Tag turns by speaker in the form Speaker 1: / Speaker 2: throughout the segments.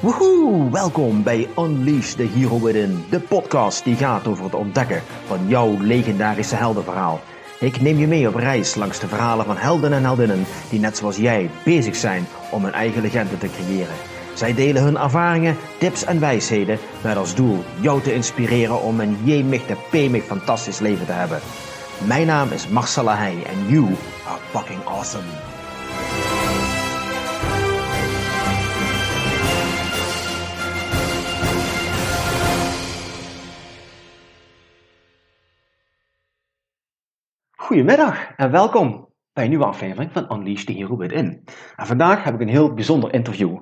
Speaker 1: Woehoe, welkom bij Unleash the Hero Within, de podcast die gaat over het ontdekken van jouw legendarische heldenverhaal. Ik neem je mee op reis langs de verhalen van helden en heldinnen die net zoals jij bezig zijn om een eigen legende te creëren. Zij delen hun ervaringen, tips en wijsheden met als doel jou te inspireren om een jemig de pemig fantastisch leven te hebben. Mijn naam is Marcella Heij en you are fucking awesome. Goedemiddag en welkom bij een nieuwe aflevering van Unleash the Hero Within. En vandaag heb ik een heel bijzonder interview. Ik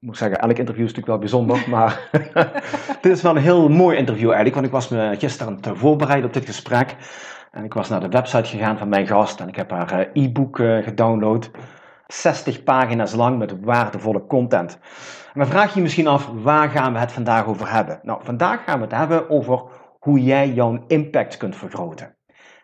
Speaker 1: moet zeggen, elk interview is natuurlijk wel bijzonder, maar dit is wel een heel mooi interview eigenlijk, want ik was me gisteren te voorbereid op dit gesprek. En ik was naar de website gegaan van mijn gast en ik heb haar eh, e-book eh, gedownload. 60 pagina's lang met waardevolle content. En dan vraag je je misschien af, waar gaan we het vandaag over hebben? Nou, vandaag gaan we het hebben over hoe jij jouw impact kunt vergroten.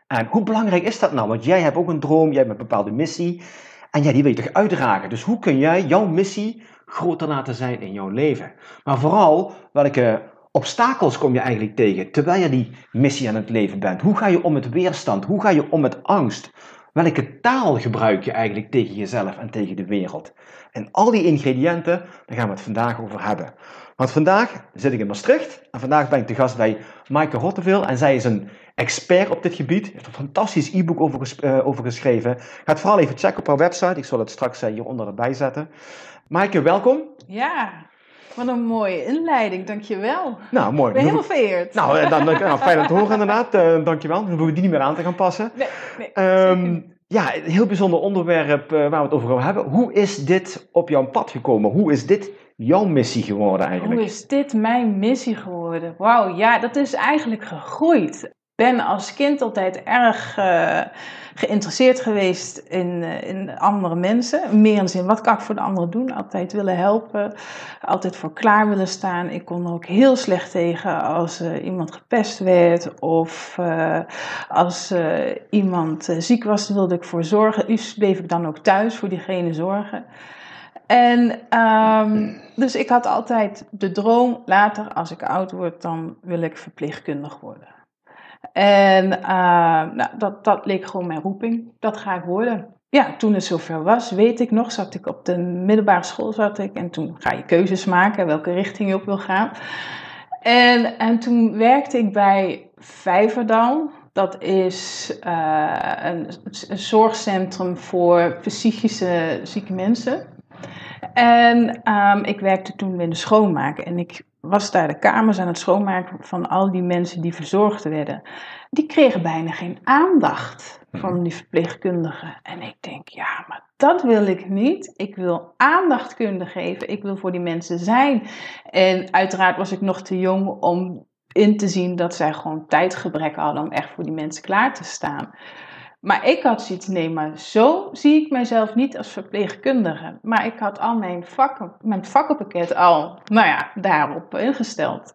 Speaker 1: En hoe belangrijk is dat nou? Want jij hebt ook een droom, jij hebt een bepaalde missie. En ja, die wil je toch uitdragen. Dus hoe kun jij jouw missie groter laten zijn in jouw leven? Maar vooral, welke obstakels kom je eigenlijk tegen terwijl je die missie aan het leven bent? Hoe ga je om met weerstand? Hoe ga je om met angst? Welke taal gebruik je eigenlijk tegen jezelf en tegen de wereld? En al die ingrediënten, daar gaan we het vandaag over hebben. Want vandaag zit ik in Maastricht en vandaag ben ik te gast bij Maaike Rotteveel en zij is een expert op dit gebied. Heeft een fantastisch e-book over, uh, over geschreven. Ga het vooral even checken op haar website. Ik zal het straks uh, hieronder erbij zetten. Maaike, welkom.
Speaker 2: Ja, wat een mooie inleiding, dankjewel.
Speaker 1: Nou, mooi.
Speaker 2: Ik ben helemaal vereerd.
Speaker 1: Nou, uh, dan, nou, fijn om te horen inderdaad. Uh, dankjewel. Dan hoeven we die niet meer aan te gaan passen.
Speaker 2: Nee, nee. Um,
Speaker 1: ja, een heel bijzonder onderwerp waar we het over gaan hebben. Hoe is dit op jouw pad gekomen? Hoe is dit jouw missie geworden eigenlijk?
Speaker 2: Hoe is dit mijn missie geworden? Wauw, ja, dat is eigenlijk gegroeid ben als kind altijd erg uh, geïnteresseerd geweest in, uh, in andere mensen. Meer in de zin, wat kan ik voor de anderen doen? Altijd willen helpen, altijd voor klaar willen staan. Ik kon er ook heel slecht tegen als uh, iemand gepest werd of als iemand ziek was, wilde ik voor zorgen. Liefst bleef ik dan ook thuis voor diegene zorgen. En um, dus ik had altijd de droom, later als ik oud word, dan wil ik verpleegkundig worden. En uh, nou, dat, dat leek gewoon mijn roeping. Dat ga ik worden. Ja, toen het zover was, weet ik nog, zat ik op de middelbare school zat ik. En toen ga je keuzes maken welke richting je op wil gaan. En, en toen werkte ik bij Vijverdal. Dat is uh, een, zorgcentrum voor psychische zieke mensen. En um, ik werkte toen in de. En ik was daar de kamers aan het schoonmaken van al die mensen die verzorgd werden. Die kregen bijna geen aandacht van die verpleegkundigen. En ik denk, ja, maar dat wil ik niet. Ik wil aandacht kunnen geven. Ik wil voor die mensen zijn. En uiteraard was ik nog te jong om in te zien dat zij gewoon tijdgebrek hadden om echt voor die mensen klaar te staan. Maar ik had zoiets, nee, maar zo zie ik mijzelf niet als verpleegkundige. Maar ik had al mijn, vakken, mijn vakkenpakket al, nou ja, daarop ingesteld.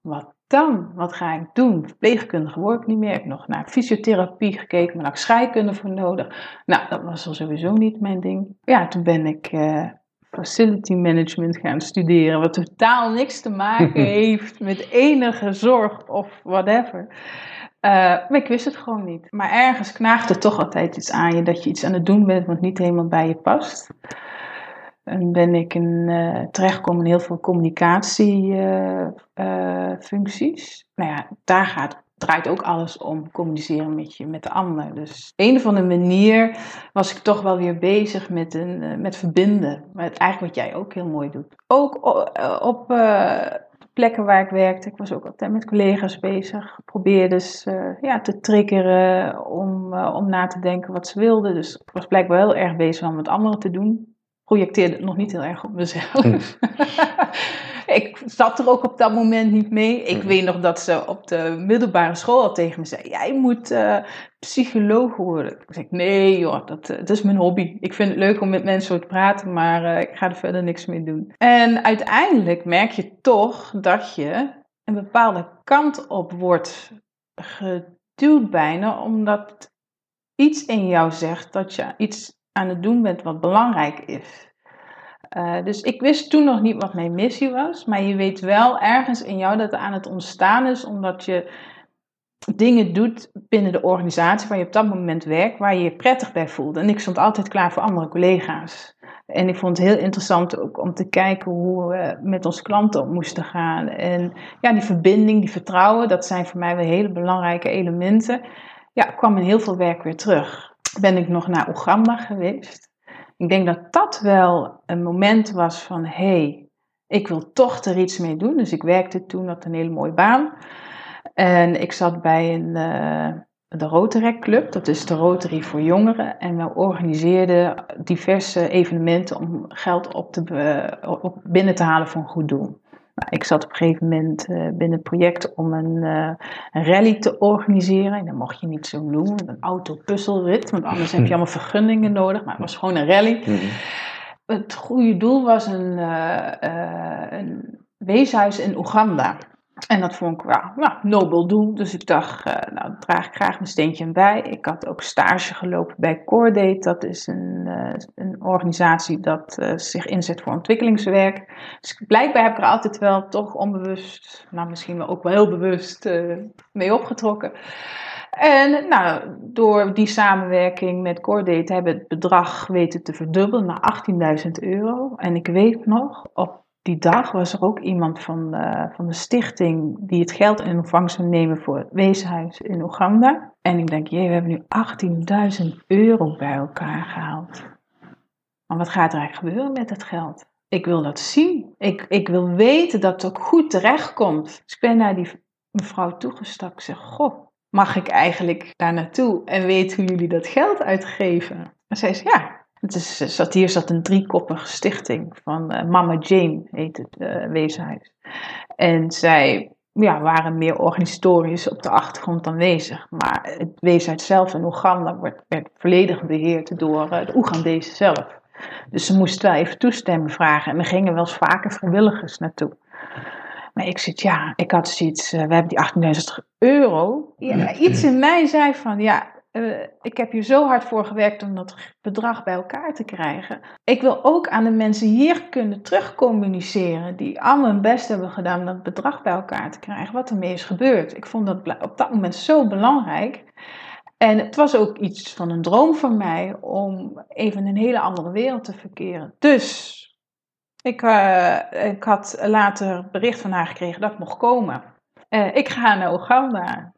Speaker 2: Wat dan? Wat ga ik doen? Verpleegkundige word ik niet meer. Ik heb nog naar fysiotherapie gekeken, maar daar scheikunde voor nodig. Nou, dat was al sowieso niet mijn ding. Ja, toen ben ik uh, facility management gaan studeren, wat totaal niks te maken heeft met enige zorg of whatever. Maar ik wist het gewoon niet. Maar ergens knaagt er toch altijd iets aan je dat je iets aan het doen bent wat niet helemaal bij je past. En ben ik in, uh, terechtgekomen in heel veel communicatiefuncties. Uh, nou ja, daar gaat, draait ook alles om communiceren met, je, met de ander. Dus op een of andere manier was ik toch wel weer bezig met, een, met verbinden. Met eigenlijk wat jij ook heel mooi doet. Ook op plekken waar ik werkte. Ik was ook altijd met collega's bezig. Probeerde dus uh, ja, te triggeren om, uh, om na te denken wat ze wilden. Dus ik was blijkbaar heel erg bezig om met anderen te doen. Projecteerde het nog niet heel erg op mezelf. Ik zat er ook op dat moment niet mee. Ik weet nog dat ze op de middelbare school al tegen me zei: Jij moet uh, psycholoog worden. Ik zei: Nee, joh, dat, dat is mijn hobby. Ik vind het leuk om met mensen te praten, maar uh, ik ga er verder niks mee doen. En uiteindelijk merk je toch dat je een bepaalde kant op wordt geduwd, bijna, omdat iets in jou zegt dat je iets aan het doen bent wat belangrijk is. Eh, dus ik wist toen nog niet wat mijn missie was. Maar je weet wel ergens in jou dat aan het ontstaan is. Omdat je dingen doet binnen de organisatie waar je op dat moment werkt. Waar je je prettig bij voelt. En ik stond altijd klaar voor andere collega's. En ik vond het heel interessant ook om te kijken hoe we met onze klanten om moesten gaan. En ja, die verbinding, die vertrouwen, dat zijn voor mij wel hele belangrijke elementen. Ja, kwam in heel veel werk weer terug. Ben ik nog naar Oeganda geweest. Ik denk dat dat wel een moment was van, hé, hey, ik wil toch er iets mee doen. Dus ik werkte toen, had een hele mooie baan. En ik zat bij een, uh, de Rotary Club, dat is de Rotary voor jongeren. En we organiseerden diverse evenementen om geld op te, op binnen te halen voor een goed doel. Nou, ik zat op een gegeven moment uh, binnen het project om een, uh, een, rally te organiseren. En dat mocht je niet zo noemen, een autopuzzelrit, want anders heb je allemaal vergunningen nodig. Maar het was gewoon een rally. Mm -hmm. Het goede doel was een, uh, een weeshuis in Oeganda. En dat vond ik wel nobel doel. Dus ik dacht, uh, nou, draag ik graag mijn steentje bij. Ik had ook stage gelopen bij Cordate. Dat is een, uh, een organisatie dat uh, zich inzet voor ontwikkelingswerk. Dus blijkbaar heb ik er altijd wel toch onbewust, nou misschien wel ook wel heel bewust mee opgetrokken. En nou, door die samenwerking met Cordate hebben we het bedrag weten te verdubbelen naar 18.000 euro. En ik weet nog, op die dag was er ook iemand van, uh, van de stichting die het geld in ontvangst zou nemen voor het weeshuis in Oeganda. En ik denk, jee, we hebben nu 18.000 euro bij elkaar gehaald. Maar wat gaat er eigenlijk gebeuren met het geld? Ik wil dat zien. Ik, ik wil weten dat het ook goed terechtkomt. Dus ik ben naar die mevrouw toegestapt. Ik zeg, goh, mag ik eigenlijk daar naartoe en weten hoe jullie dat geld uitgeven? En zij zei, ja, het is, zat, hier zat een driekoppige stichting van uh, Mama Jane, heet het uh, weeshuis. En zij ja, waren meer organisatorisch op de achtergrond aanwezig. Maar het weeshuis zelf in Oeganda werd, werd volledig beheerd door uh, de Oegandese zelf. Dus ze moesten wel even toestemming vragen. En er gingen wel eens vaker vrijwilligers naartoe. Maar ik zit, ja, ik had zoiets, we hebben die 18.000 euro. Ja, iets in mij zei van, ja, uh, ik heb hier zo hard voor gewerkt om dat bedrag bij elkaar te krijgen. Ik wil ook aan de mensen hier kunnen terugcommuniceren, die allemaal hun best hebben gedaan om dat bedrag bij elkaar te krijgen, wat ermee is gebeurd. Ik vond dat op dat moment zo belangrijk. En het was ook iets van een droom van mij om even in een hele andere wereld te verkeren. Dus ik, uh, ik had later bericht van haar gekregen dat ik mocht komen. Uh, ik ga naar Oeganda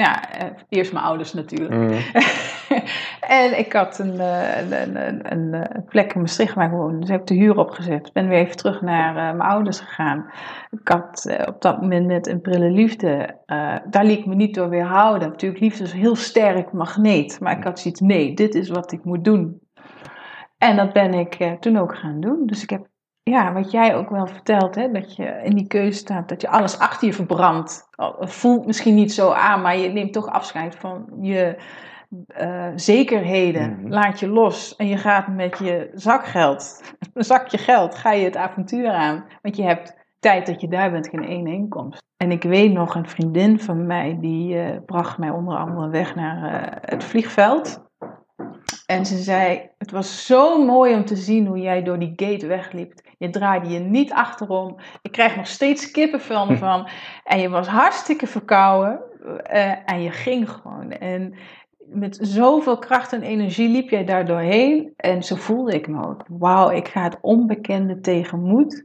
Speaker 2: ja, eh, eerst mijn ouders natuurlijk. Mm. en ik had een, een, een, een, plek in Maastricht waar ik woonde. Dus heb ik de huur opgezet. Ben weer even terug naar uh, mijn ouders gegaan. Ik had uh, op dat moment net een prille liefde. Uh, daar liet ik me niet door weerhouden. Natuurlijk, liefde is een heel sterk magneet. Maar ik had zoiets, nee, dit is wat ik moet doen. En dat ben ik toen ook gaan doen. Dus ik heb ja, wat jij ook wel vertelt, hè, dat je in die keuze staat, dat je alles achter je verbrandt. Het voelt misschien niet zo aan, maar je neemt toch afscheid van je uh, zekerheden. Mm -hmm. Laat je los en je gaat met je zakgeld, een zakje geld, ga je het avontuur aan. Want je hebt tijd dat je daar bent geen één inkomst. En ik weet nog, een vriendin van mij, die uh, bracht mij onder andere weg naar uh, het vliegveld. En ze zei, het was zo mooi om te zien hoe jij door die gate wegliep. Je draaide je niet achterom. Ik krijg nog steeds kippenvel van. En je was hartstikke verkouden. Uh, en je ging gewoon. En met zoveel kracht en energie liep jij daar doorheen. En zo voelde ik me ook. Wauw, ik ga het onbekende tegenmoet.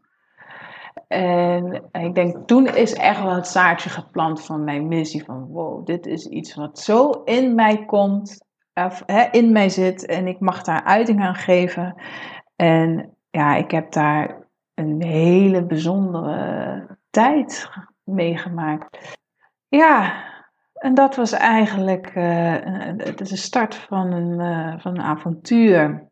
Speaker 2: En ik denk, toen is echt wel het zaadje geplant van mijn missie. Van wow, dit is iets wat zo in mij komt. Of, hè, in mij zit. En ik mag daar uiting aan geven. En ja, ik heb daar een hele bijzondere tijd meegemaakt. Ja, en dat was eigenlijk uh, de start van een, uh, van een avontuur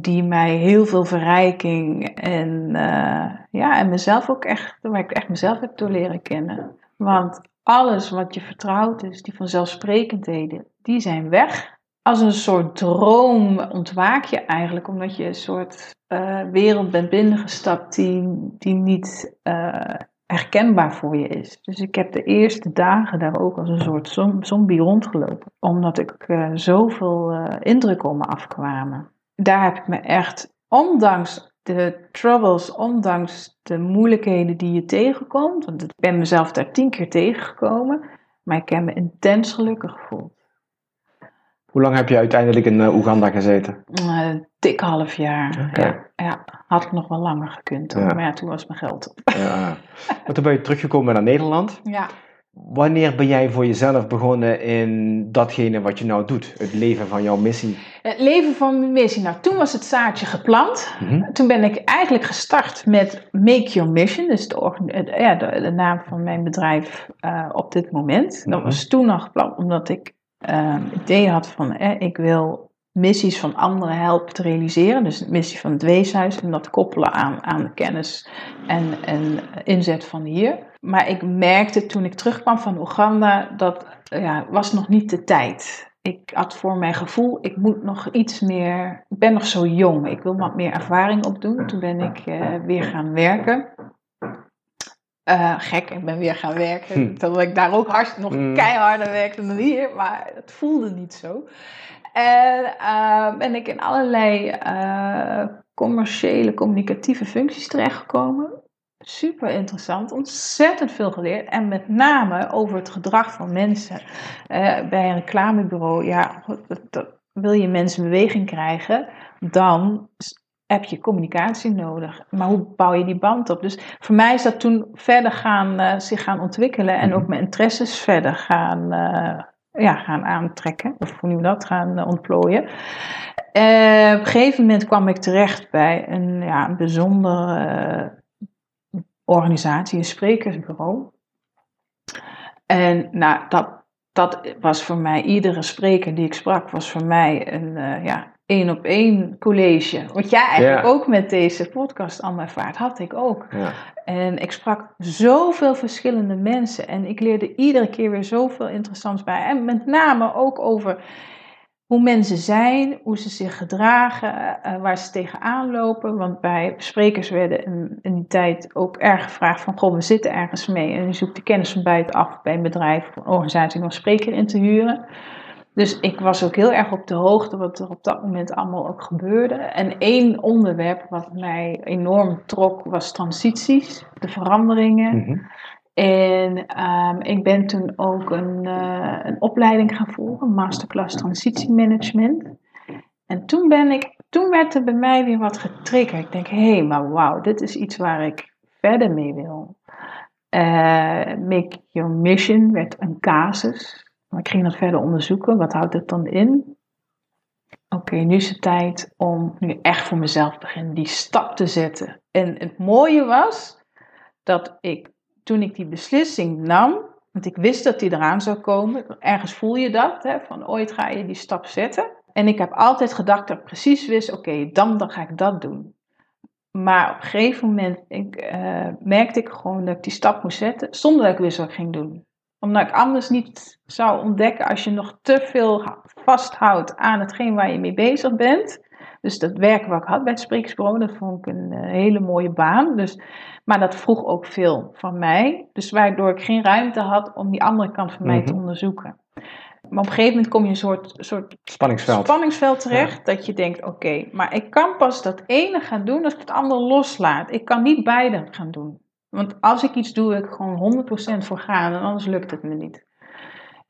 Speaker 2: die mij heel veel verrijking en, uh, ja, en mezelf ook echt, waar ik echt mezelf heb door leren kennen. Want alles wat je vertrouwt is, die vanzelfsprekendheden, die zijn weg als een soort droom ontwaak je eigenlijk, omdat je een soort uh, wereld bent binnengestapt die, die niet uh, herkenbaar voor je is. Dus ik heb de eerste dagen daar ook als een soort zombie rondgelopen, omdat ik uh, zoveel indrukken om me afkwamen. Daar heb ik me echt, ondanks de troubles, ondanks de moeilijkheden die je tegenkomt, want ik ben mezelf daar tien keer tegengekomen, maar ik heb me intens gelukkig gevoeld.
Speaker 1: Hoe lang heb je uiteindelijk in uh, Oeganda gezeten?
Speaker 2: Een dik half jaar. Ja, ja, had ik nog wel langer gekund. Ja. Maar ja, toen was mijn geld op. Ja.
Speaker 1: Maar toen ben je teruggekomen naar Nederland.
Speaker 2: Ja.
Speaker 1: Wanneer ben jij voor jezelf begonnen in datgene wat je nou doet? Het leven van jouw missie?
Speaker 2: Het leven van mijn missie. Nou, toen was het zaadje geplant. Mhm. Toen ben ik eigenlijk gestart met Make Your Mission. Dus de, ja, de, de naam van mijn bedrijf uh, op dit moment. Dat mhm. was toen nog gepland omdat ik uh, idee had van... Eh, ik wil missies van anderen helpen te realiseren. Dus de missie van het weeshuis. En dat koppelen aan, aan de kennis en, en inzet van hier. Maar ik merkte toen ik terugkwam van Oeganda, dat ja, was nog niet de tijd. Ik had voor mijn gevoel, ik moet nog iets meer, ik ben nog zo jong, ik wil wat meer ervaring opdoen. Toen ben ik uh, weer gaan werken. Uh, gek, ik ben weer gaan werken. Hm. Terwijl ik daar ook hard, nog hm. keiharder werkte dan hier, maar het voelde niet zo. En uh, ben ik in allerlei commerciële, communicatieve functies terechtgekomen super interessant, ontzettend veel geleerd. En met name over het gedrag van mensen. Uh, bij een reclamebureau, ja, wil je mensen in beweging krijgen, dan heb je communicatie nodig. Maar hoe bouw je die band op? Dus voor mij is dat toen verder gaan, uh, zich gaan ontwikkelen en ook mhm. mijn interesses verder gaan, uh, ja, gaan aantrekken. Of hoe noem dat? Gaan ontplooien. op een gegeven moment kwam ik terecht bij een, ja, een bijzonder organisatie, een sprekersbureau. En nou, dat, dat was voor mij, iedere spreker die ik sprak, was voor mij een ja, één op één college. Wat jij eigenlijk ook met deze podcast allemaal ervaart, had ik ook. Ja. En ik sprak zoveel verschillende mensen en ik leerde iedere keer weer zoveel interessants bij. En met name ook over hoe mensen zijn, hoe ze zich gedragen, uh, waar ze tegenaan lopen. Want bij sprekers werden in, die tijd ook erg gevraagd van, goh, we zitten ergens mee. En je zoekt de kennis van buitenaf bij een bedrijf of een organisatie om een spreker in te huren. Dus ik was ook heel erg op de hoogte wat er op dat moment allemaal ook gebeurde. En één onderwerp wat mij enorm trok was transities, de veranderingen. Mhm. En ehm, ik ben toen ook een, uh, een opleiding gaan volgen, masterclass transitiemanagement. En toen, ben ik, toen werd er bij mij weer wat getriggerd. Ik denk, hé, hey, maar wauw, dit is iets waar ik verder mee wil. Uh, make Your Mission werd een casus. Maar ik ging dat verder onderzoeken. Wat houdt het dan in? Oké, nu is het tijd om nu echt voor mezelf te beginnen, die stap te zetten. En het mooie was dat ik toen ik die beslissing nam, want ik wist dat die eraan zou komen, ergens voel je dat, hè, van ooit ga je die stap zetten. En ik heb altijd gedacht dat ik precies wist, oké, dan, dan ga ik dat doen. Maar op een gegeven moment ik, uh, merkte ik gewoon dat ik die stap moest zetten, zonder dat ik wist wat ik ging doen. Omdat ik anders niet zou ontdekken als je nog te veel vasthoudt aan hetgeen waar je mee bezig bent. Dus dat werk wat ik had bij het dat vond ik een uh, hele mooie baan. Dus maar dat vroeg ook veel van mij. Dus waardoor ik geen ruimte had om die andere kant van mij te mhm. onderzoeken. Maar op een gegeven moment kom je een soort, soort
Speaker 1: spanningsveld.
Speaker 2: spanningsveld terecht. Dat je denkt, oké, maar ik kan pas dat ene gaan doen als ik het andere loslaat. Ik kan niet beide gaan doen. Want als ik iets doe, wil ik gewoon 100% voor gaan. En anders lukt het me niet.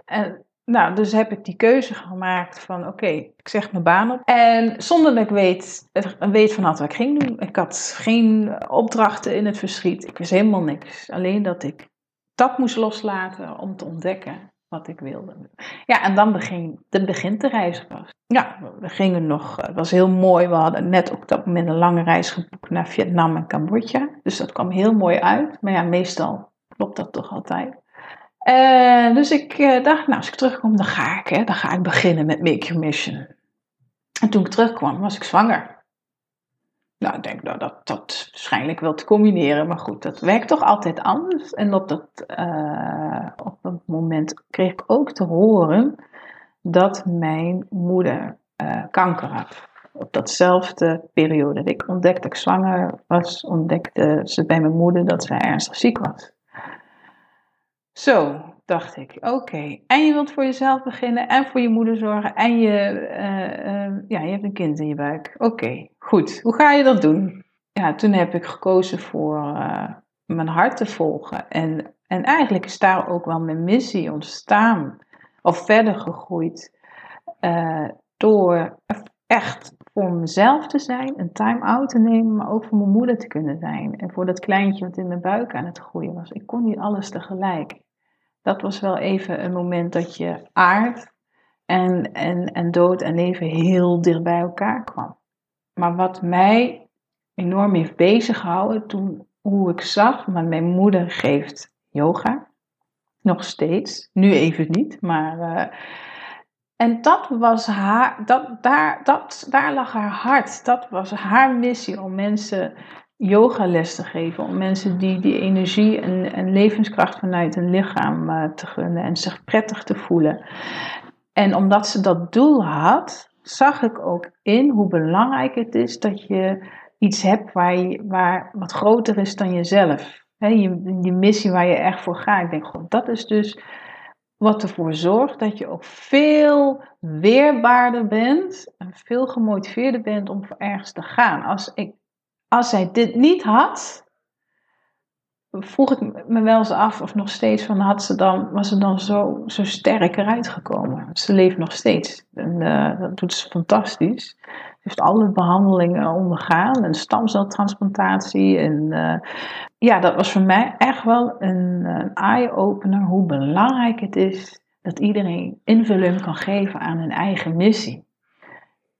Speaker 2: En nou, dus heb ik die keuze gemaakt van oké, ik zeg mijn baan op. En zonder dat ik weet, weet van wat ik ging doen. Ik had geen opdrachten in het verschiet. Ik wist helemaal niks. Alleen dat ik dat moest loslaten om te ontdekken wat ik wilde. Ja, en dan, begin, begint de reis. Ja, we gingen nog, het was heel mooi. We hadden net op dat moment een lange reis geboekt naar Vietnam en Cambodja. Dus dat kwam heel mooi uit. Maar ja, meestal klopt dat toch altijd. Uh, dus ik uh, dacht, nou, als ik terugkom, dan ga ik, hè, dan ga ik beginnen met Make Your Mission. En toen ik terugkwam, was ik zwanger. Nou, ik denk, dat, dat waarschijnlijk wel te combineren, maar goed, dat werkt toch altijd anders. En op dat, uh, op moment kreeg ik ook te horen dat mijn moeder kanker had. Op datzelfde periode dat ik ontdekte dat ik zwanger was, ontdekte ze bij mijn moeder dat zij ernstig ziek was. Zo, dacht ik, oké. En je wilt voor jezelf beginnen en voor je moeder zorgen en je, uh, uh, ja, je hebt een kind in je buik. Oké, goed. Hoe ga je dat doen? ja, toen heb ik gekozen voor eh, mijn hart te volgen. En, en eigenlijk is daar ook wel mijn missie ontstaan. Of verder gegroeid. Door echt voor mezelf te zijn, een time-out te nemen, maar ook voor mijn moeder te kunnen zijn. En voor dat kleintje wat in mijn buik aan het groeien was. Ik kon niet alles tegelijk. Dat was wel even een moment dat je aard en, en, en dood en leven heel dicht bij elkaar kwam. Maar wat mij enorm heeft bezig gehouden toen hoe ik zag, maar mijn moeder geeft yoga. Nog steeds. Nu even niet, maar. Uh, en dat was haar, dat, daar, dat, daar lag haar hart. Dat was haar missie om mensen yogales te geven. Om mensen die die energie en, en levenskracht vanuit hun lichaam uh, te gunnen en zich prettig te voelen. En omdat ze dat doel had, zag ik ook in hoe belangrijk het is dat je iets hebt waar, je, waar wat groter is dan jezelf. He, je, je missie waar je echt voor gaat. Ik denk, god, dat is dus wat ervoor zorgt dat je ook veel weerbaarder bent en veel gemotiveerder bent om voor ergens te gaan. Als, ik, als zij dit niet had, vroeg ik me wel eens af of nog steeds van had ze dan, was ze dan zo, zo sterk eruit gekomen. Ze leeft nog steeds en uh, dat doet ze fantastisch. Ze heeft alle behandelingen ondergaan en stamceltransplantatie. En uh, ja, dat was voor mij echt wel een, een eye-opener hoe belangrijk het is dat iedereen invulling kan geven aan hun eigen missie.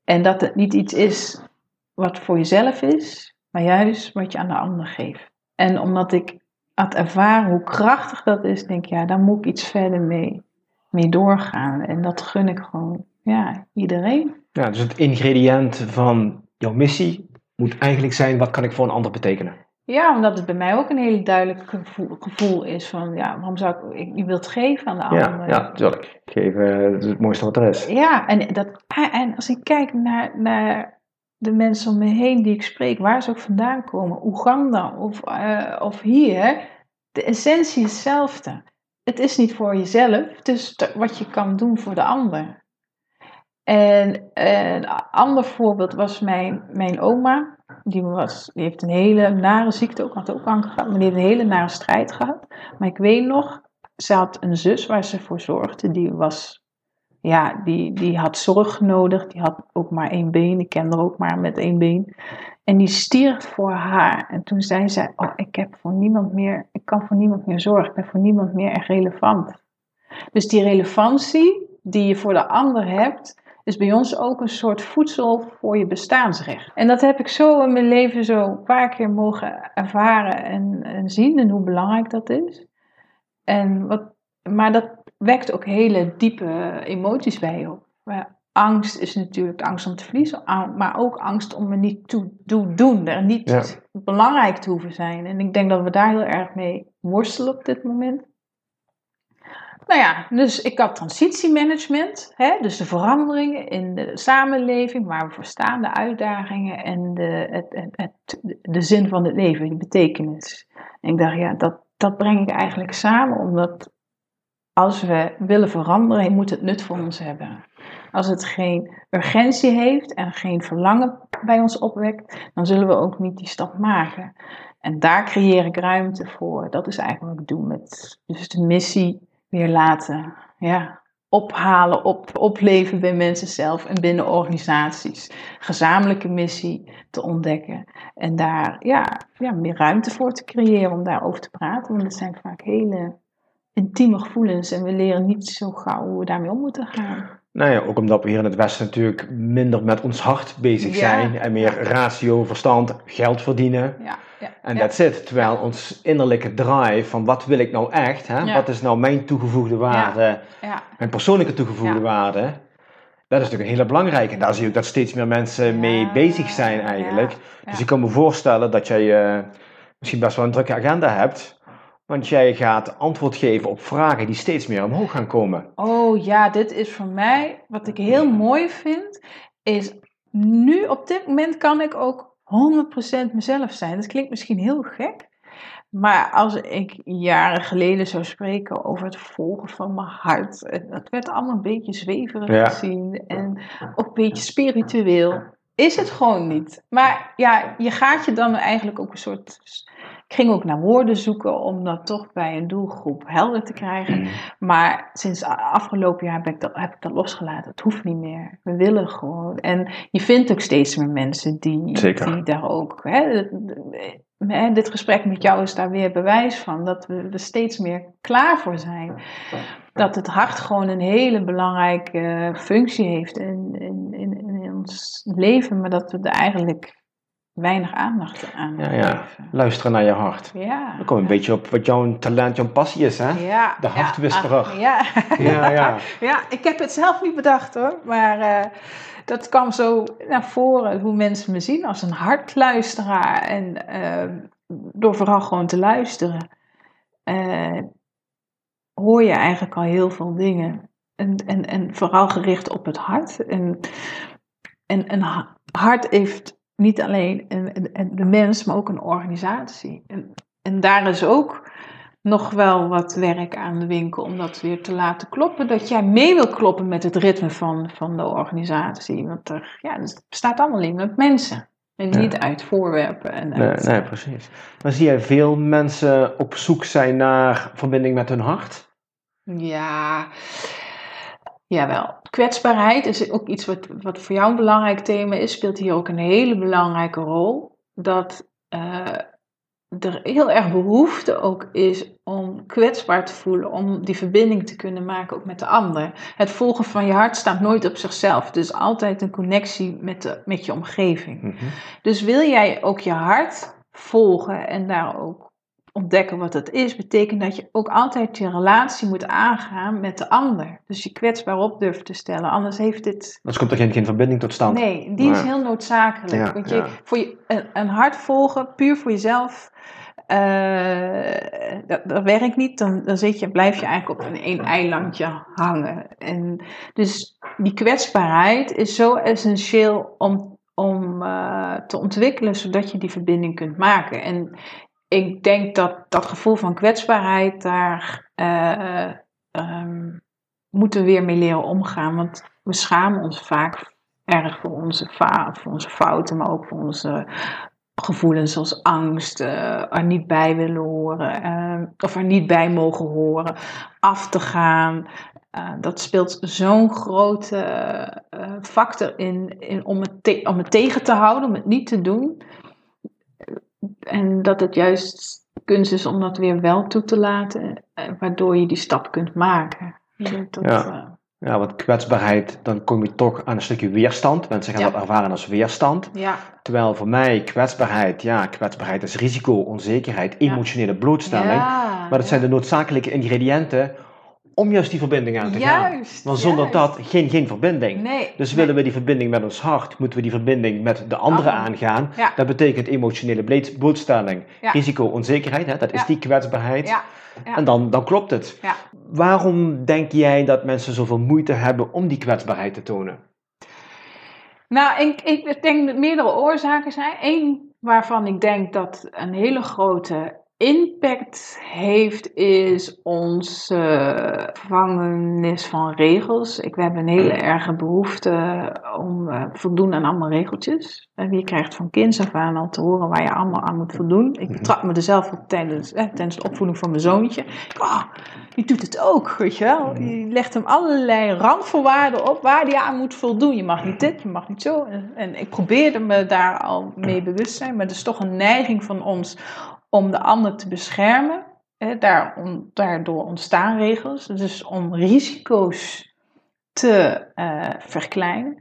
Speaker 2: En dat het niet iets is wat voor jezelf is, maar juist wat je aan de ander geeft. En omdat ik had ervaren hoe krachtig dat is, denk ik, ja, daar moet ik iets verder mee, mee doorgaan. En dat gun ik gewoon, ja, iedereen.
Speaker 1: Ja, dus het ingrediënt van jouw missie moet eigenlijk zijn, wat kan ik voor een ander betekenen?
Speaker 2: Ja, omdat het bij mij ook een hele duidelijk gevoel, gevoel is van, ja, waarom zou ik, je wilt geven aan de ander?
Speaker 1: Ja, ja natuurlijk. Geven is het mooiste wat er is.
Speaker 2: Ja, en, dat, en als ik kijk naar, naar de mensen om me heen die ik spreek, waar ze ook vandaan komen, Oeganda of, uh, of hier, de essentie is hetzelfde. Het is niet voor jezelf, het is wat je kan doen voor de ander. En een ander voorbeeld was mijn, mijn oma. Die, was, die heeft een hele nare ziekte, ook had ook kanker gehad, maar die heeft een hele nare strijd gehad. Maar ik weet nog, ze had een zus waar ze voor zorgde, die was ja, die, die had zorg nodig. Die had ook maar één been. Ik ken er ook maar met één been. En die stierf voor haar. En toen zei zij: Oh, ik heb voor niemand meer, ik kan voor niemand meer zorgen. Ik ben voor niemand meer echt relevant. Dus die relevantie die je voor de ander hebt, is bij ons ook een soort voedsel voor je bestaansrecht. En dat heb ik zo in mijn leven zo een paar keer mogen ervaren en, en zien en hoe belangrijk dat is. En wat, maar dat, wekt ook hele diepe emoties bij je op. angst is natuurlijk de angst om te verliezen, maar ook angst om er niet toe te doen, er niet belangrijk te hoeven zijn. En ik denk dat we daar heel erg mee worstelen op dit moment. Nou ja, dus ik had transitiemanagement, hè, dus de veranderingen in de samenleving, waar we voor staan, de uitdagingen en de, het, het, het, de zin van het leven, de betekenis. En ik dacht, ja, dat, dat breng ik eigenlijk samen, omdat als we willen veranderen, moet het nut voor ons hebben. Als het geen urgentie heeft en geen verlangen bij ons opwekt, dan zullen we ook niet die stap maken. En daar creëer ik ruimte voor. Dat is eigenlijk wat ik doe met dus de missie weer laten ja, ophalen, op, opleven bij mensen zelf en binnen organisaties. Gezamenlijke missie te ontdekken. En daar ja, ja, meer ruimte voor te creëren om daarover te praten. Want het zijn vaak hele intieme gevoelens en we leren niet zo gauw hoe we daarmee om moeten gaan.
Speaker 1: Nou ja, ook omdat we hier in het Westen natuurlijk minder met ons hart bezig zijn en meer ratio, verstand, geld verdienen. Ja, ja, en dat zit. Terwijl ons innerlijke drive van wat wil ik nou echt, hè? wat is nou mijn toegevoegde waarde, mijn persoonlijke toegevoegde waarde, dat is natuurlijk een hele belangrijke. En daar zie je ook dat steeds meer mensen mee bezig zijn eigenlijk. Dus ik kan me voorstellen dat jij uh, misschien best wel een drukke agenda hebt. Want jij gaat antwoord geven op vragen die steeds meer omhoog gaan komen.
Speaker 2: Oh ja, dit is voor mij, wat ik heel mooi vind, is nu op dit moment kan ik ook 100% mezelf zijn. Dat klinkt misschien heel gek. Maar als ik jaren geleden zou spreken over het volgen van mijn hart, dat werd allemaal een beetje zweverig gezien en ook een beetje spiritueel. is het gewoon niet. Maar ja, je gaat je dan eigenlijk ook een soort. Ik ging ook naar woorden zoeken om dat toch bij een doelgroep helder te krijgen.
Speaker 1: Mm.
Speaker 2: Maar sinds afgelopen jaar heb ik, dat, heb ik dat losgelaten. Het hoeft niet meer. We willen gewoon. En je vindt ook steeds meer mensen die,
Speaker 1: Zeker.
Speaker 2: die daar ook. Hè, dit gesprek met jou is daar weer bewijs van. Dat we er steeds meer klaar voor zijn. Dat het hart gewoon een hele belangrijke functie heeft in, in, in, in ons leven. Maar dat we er eigenlijk weinig aandacht aan
Speaker 1: Ja, ja. Luisteren naar je hart.
Speaker 2: Ja.
Speaker 1: Dan kom je een beetje op wat jouw talent, jouw passie is, hè?
Speaker 2: Ja,
Speaker 1: De
Speaker 2: ja,
Speaker 1: hartwisperer.
Speaker 2: ach, Ja,
Speaker 1: Ja, ja.
Speaker 2: ja, ik heb het zelf niet bedacht hoor. Maar eh, dat kwam zo naar voren hoe mensen me zien als een hartluisteraar. En eh, door vooral gewoon te luisteren, eh, hoor je eigenlijk al heel veel dingen. En, en, en vooral gericht op het hart. En, en een ha- hart heeft niet alleen een, de mens, maar ook een organisatie. En, en daar is ook nog wel wat werk aan de winkel om dat weer te laten kloppen. Dat jij mee wil kloppen met het ritme van, van de organisatie. Want er, ja, het bestaat allemaal in met mensen. En
Speaker 1: Ja.
Speaker 2: niet uit voorwerpen. En
Speaker 1: Nee, nee, precies. Maar zie jij veel mensen op zoek zijn naar verbinding met hun hart?
Speaker 2: Ja, jawel. Kwetsbaarheid is ook iets wat, wat voor jou een belangrijk thema is. Speelt hier ook een hele belangrijke rol. Dat eh, er heel erg behoefte ook is om kwetsbaar te voelen. Om die verbinding te kunnen maken ook met de ander. Het volgen van je hart staat nooit op zichzelf. Dus altijd een connectie met, de, met je omgeving.
Speaker 1: Mhm.
Speaker 2: Dus wil jij ook je hart volgen en daar ook ontdekken wat het is, betekent dat je ook altijd je relatie moet aangaan met de ander. Dus je kwetsbaar op durft te stellen. Anders heeft dit.
Speaker 1: Anders komt er geen, geen verbinding tot stand.
Speaker 2: Nee, die is heel noodzakelijk.
Speaker 1: Ja,
Speaker 2: Want je,
Speaker 1: ja.
Speaker 2: voor je, een, een hart volgen, puur voor jezelf. eh, dat, dat werkt niet, dan, dan zit je, blijf je eigenlijk op een één eilandje hangen. En dus die kwetsbaarheid is zo essentieel om, om eh, te ontwikkelen, zodat je die verbinding kunt maken. En ik denk dat dat gevoel van kwetsbaarheid, daar eh, ehm, moeten we weer mee leren omgaan. Want we schamen ons vaak erg voor onze, voor onze fouten, maar ook voor onze gevoelens zoals angst, eh, er niet bij willen horen, eh, of er niet bij mogen horen, af te gaan. Eh, dat speelt zo'n grote eh, factor in, in om, het om het tegen te houden, om het niet te doen. En dat het juist kunst is om dat weer wel toe te laten, eh, waardoor je die stap kunt maken. Dat,
Speaker 1: Ja.
Speaker 2: eh,
Speaker 1: Ja, want kwetsbaarheid, dan kom je toch aan een stukje weerstand. Mensen gaan
Speaker 2: Ja.
Speaker 1: dat ervaren als weerstand.
Speaker 2: ja.
Speaker 1: Terwijl voor mij kwetsbaarheid, ja, kwetsbaarheid is risico, onzekerheid,
Speaker 2: Ja.
Speaker 1: emotionele blootstelling.
Speaker 2: Ja,
Speaker 1: maar dat zijn de noodzakelijke ingrediënten om juist die verbinding aan te gaan.
Speaker 2: Juist.
Speaker 1: Want zonder
Speaker 2: juist.
Speaker 1: dat geen, geen verbinding.
Speaker 2: Nee.
Speaker 1: Dus willen we die verbinding met ons hart, moeten we die verbinding met de anderen
Speaker 2: Ander.
Speaker 1: aangaan.
Speaker 2: Ja.
Speaker 1: Dat betekent emotionele blootstelling,
Speaker 2: Ja.
Speaker 1: risico, onzekerheid, hè, dat is
Speaker 2: Ja.
Speaker 1: die kwetsbaarheid.
Speaker 2: Ja. Ja.
Speaker 1: En dan, dan klopt het.
Speaker 2: Ja.
Speaker 1: Waarom denk jij dat mensen zoveel moeite hebben om die kwetsbaarheid te tonen?
Speaker 2: Nou, ik, ik denk dat meerdere oorzaken zijn. Eén waarvan ik denk dat een hele grote impact heeft, is onze gevangenis van regels. Ik, we hebben een hele erge behoefte om eh, voldoen aan allemaal regeltjes. En je krijgt van kinds af aan al te horen waar je allemaal aan moet voldoen. Ik betrap me er zelf op tijdens, eh, tijdens de opvoeding van mijn zoontje. Oh, die doet het ook, weet je wel. Die legt hem allerlei randvoorwaarden op waar hij aan moet voldoen. Je mag niet dit, je mag niet zo. En, en ik probeerde me daar al mee bewust te zijn. Maar het is toch een neiging van ons om de ander te beschermen. Daardoor ontstaan regels. Dus om risico's te eh, verkleinen.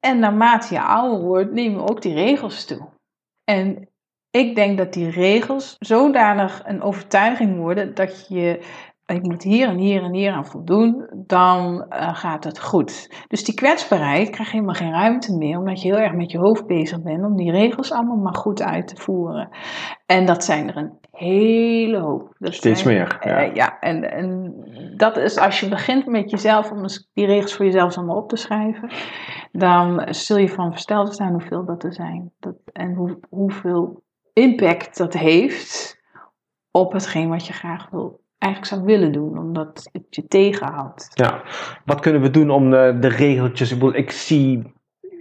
Speaker 2: En naarmate je ouder wordt, nemen ook die regels toe. En ik denk dat die regels zodanig een overtuiging worden dat je, ik moet hier en hier en hier aan voldoen, dan eh, gaat het goed. Dus die kwetsbaarheid krijgt helemaal geen ruimte meer, omdat je heel erg met je hoofd bezig bent om die regels allemaal maar goed uit te voeren. En dat zijn er een hele hoop. Dat
Speaker 1: Steeds
Speaker 2: zijn-
Speaker 1: meer, ja.
Speaker 2: eh, ja, en, en dat is als je begint met jezelf, om die regels voor jezelf allemaal op te schrijven, dan zul je van versteld zijn hoeveel dat er zijn. Dat, en hoe, hoeveel impact dat heeft op hetgeen wat je graag wil, eigenlijk zou willen doen, omdat het je tegenhoudt.
Speaker 1: Ja, wat kunnen we doen om de, de regeltjes? Ik, bedoel, ik zie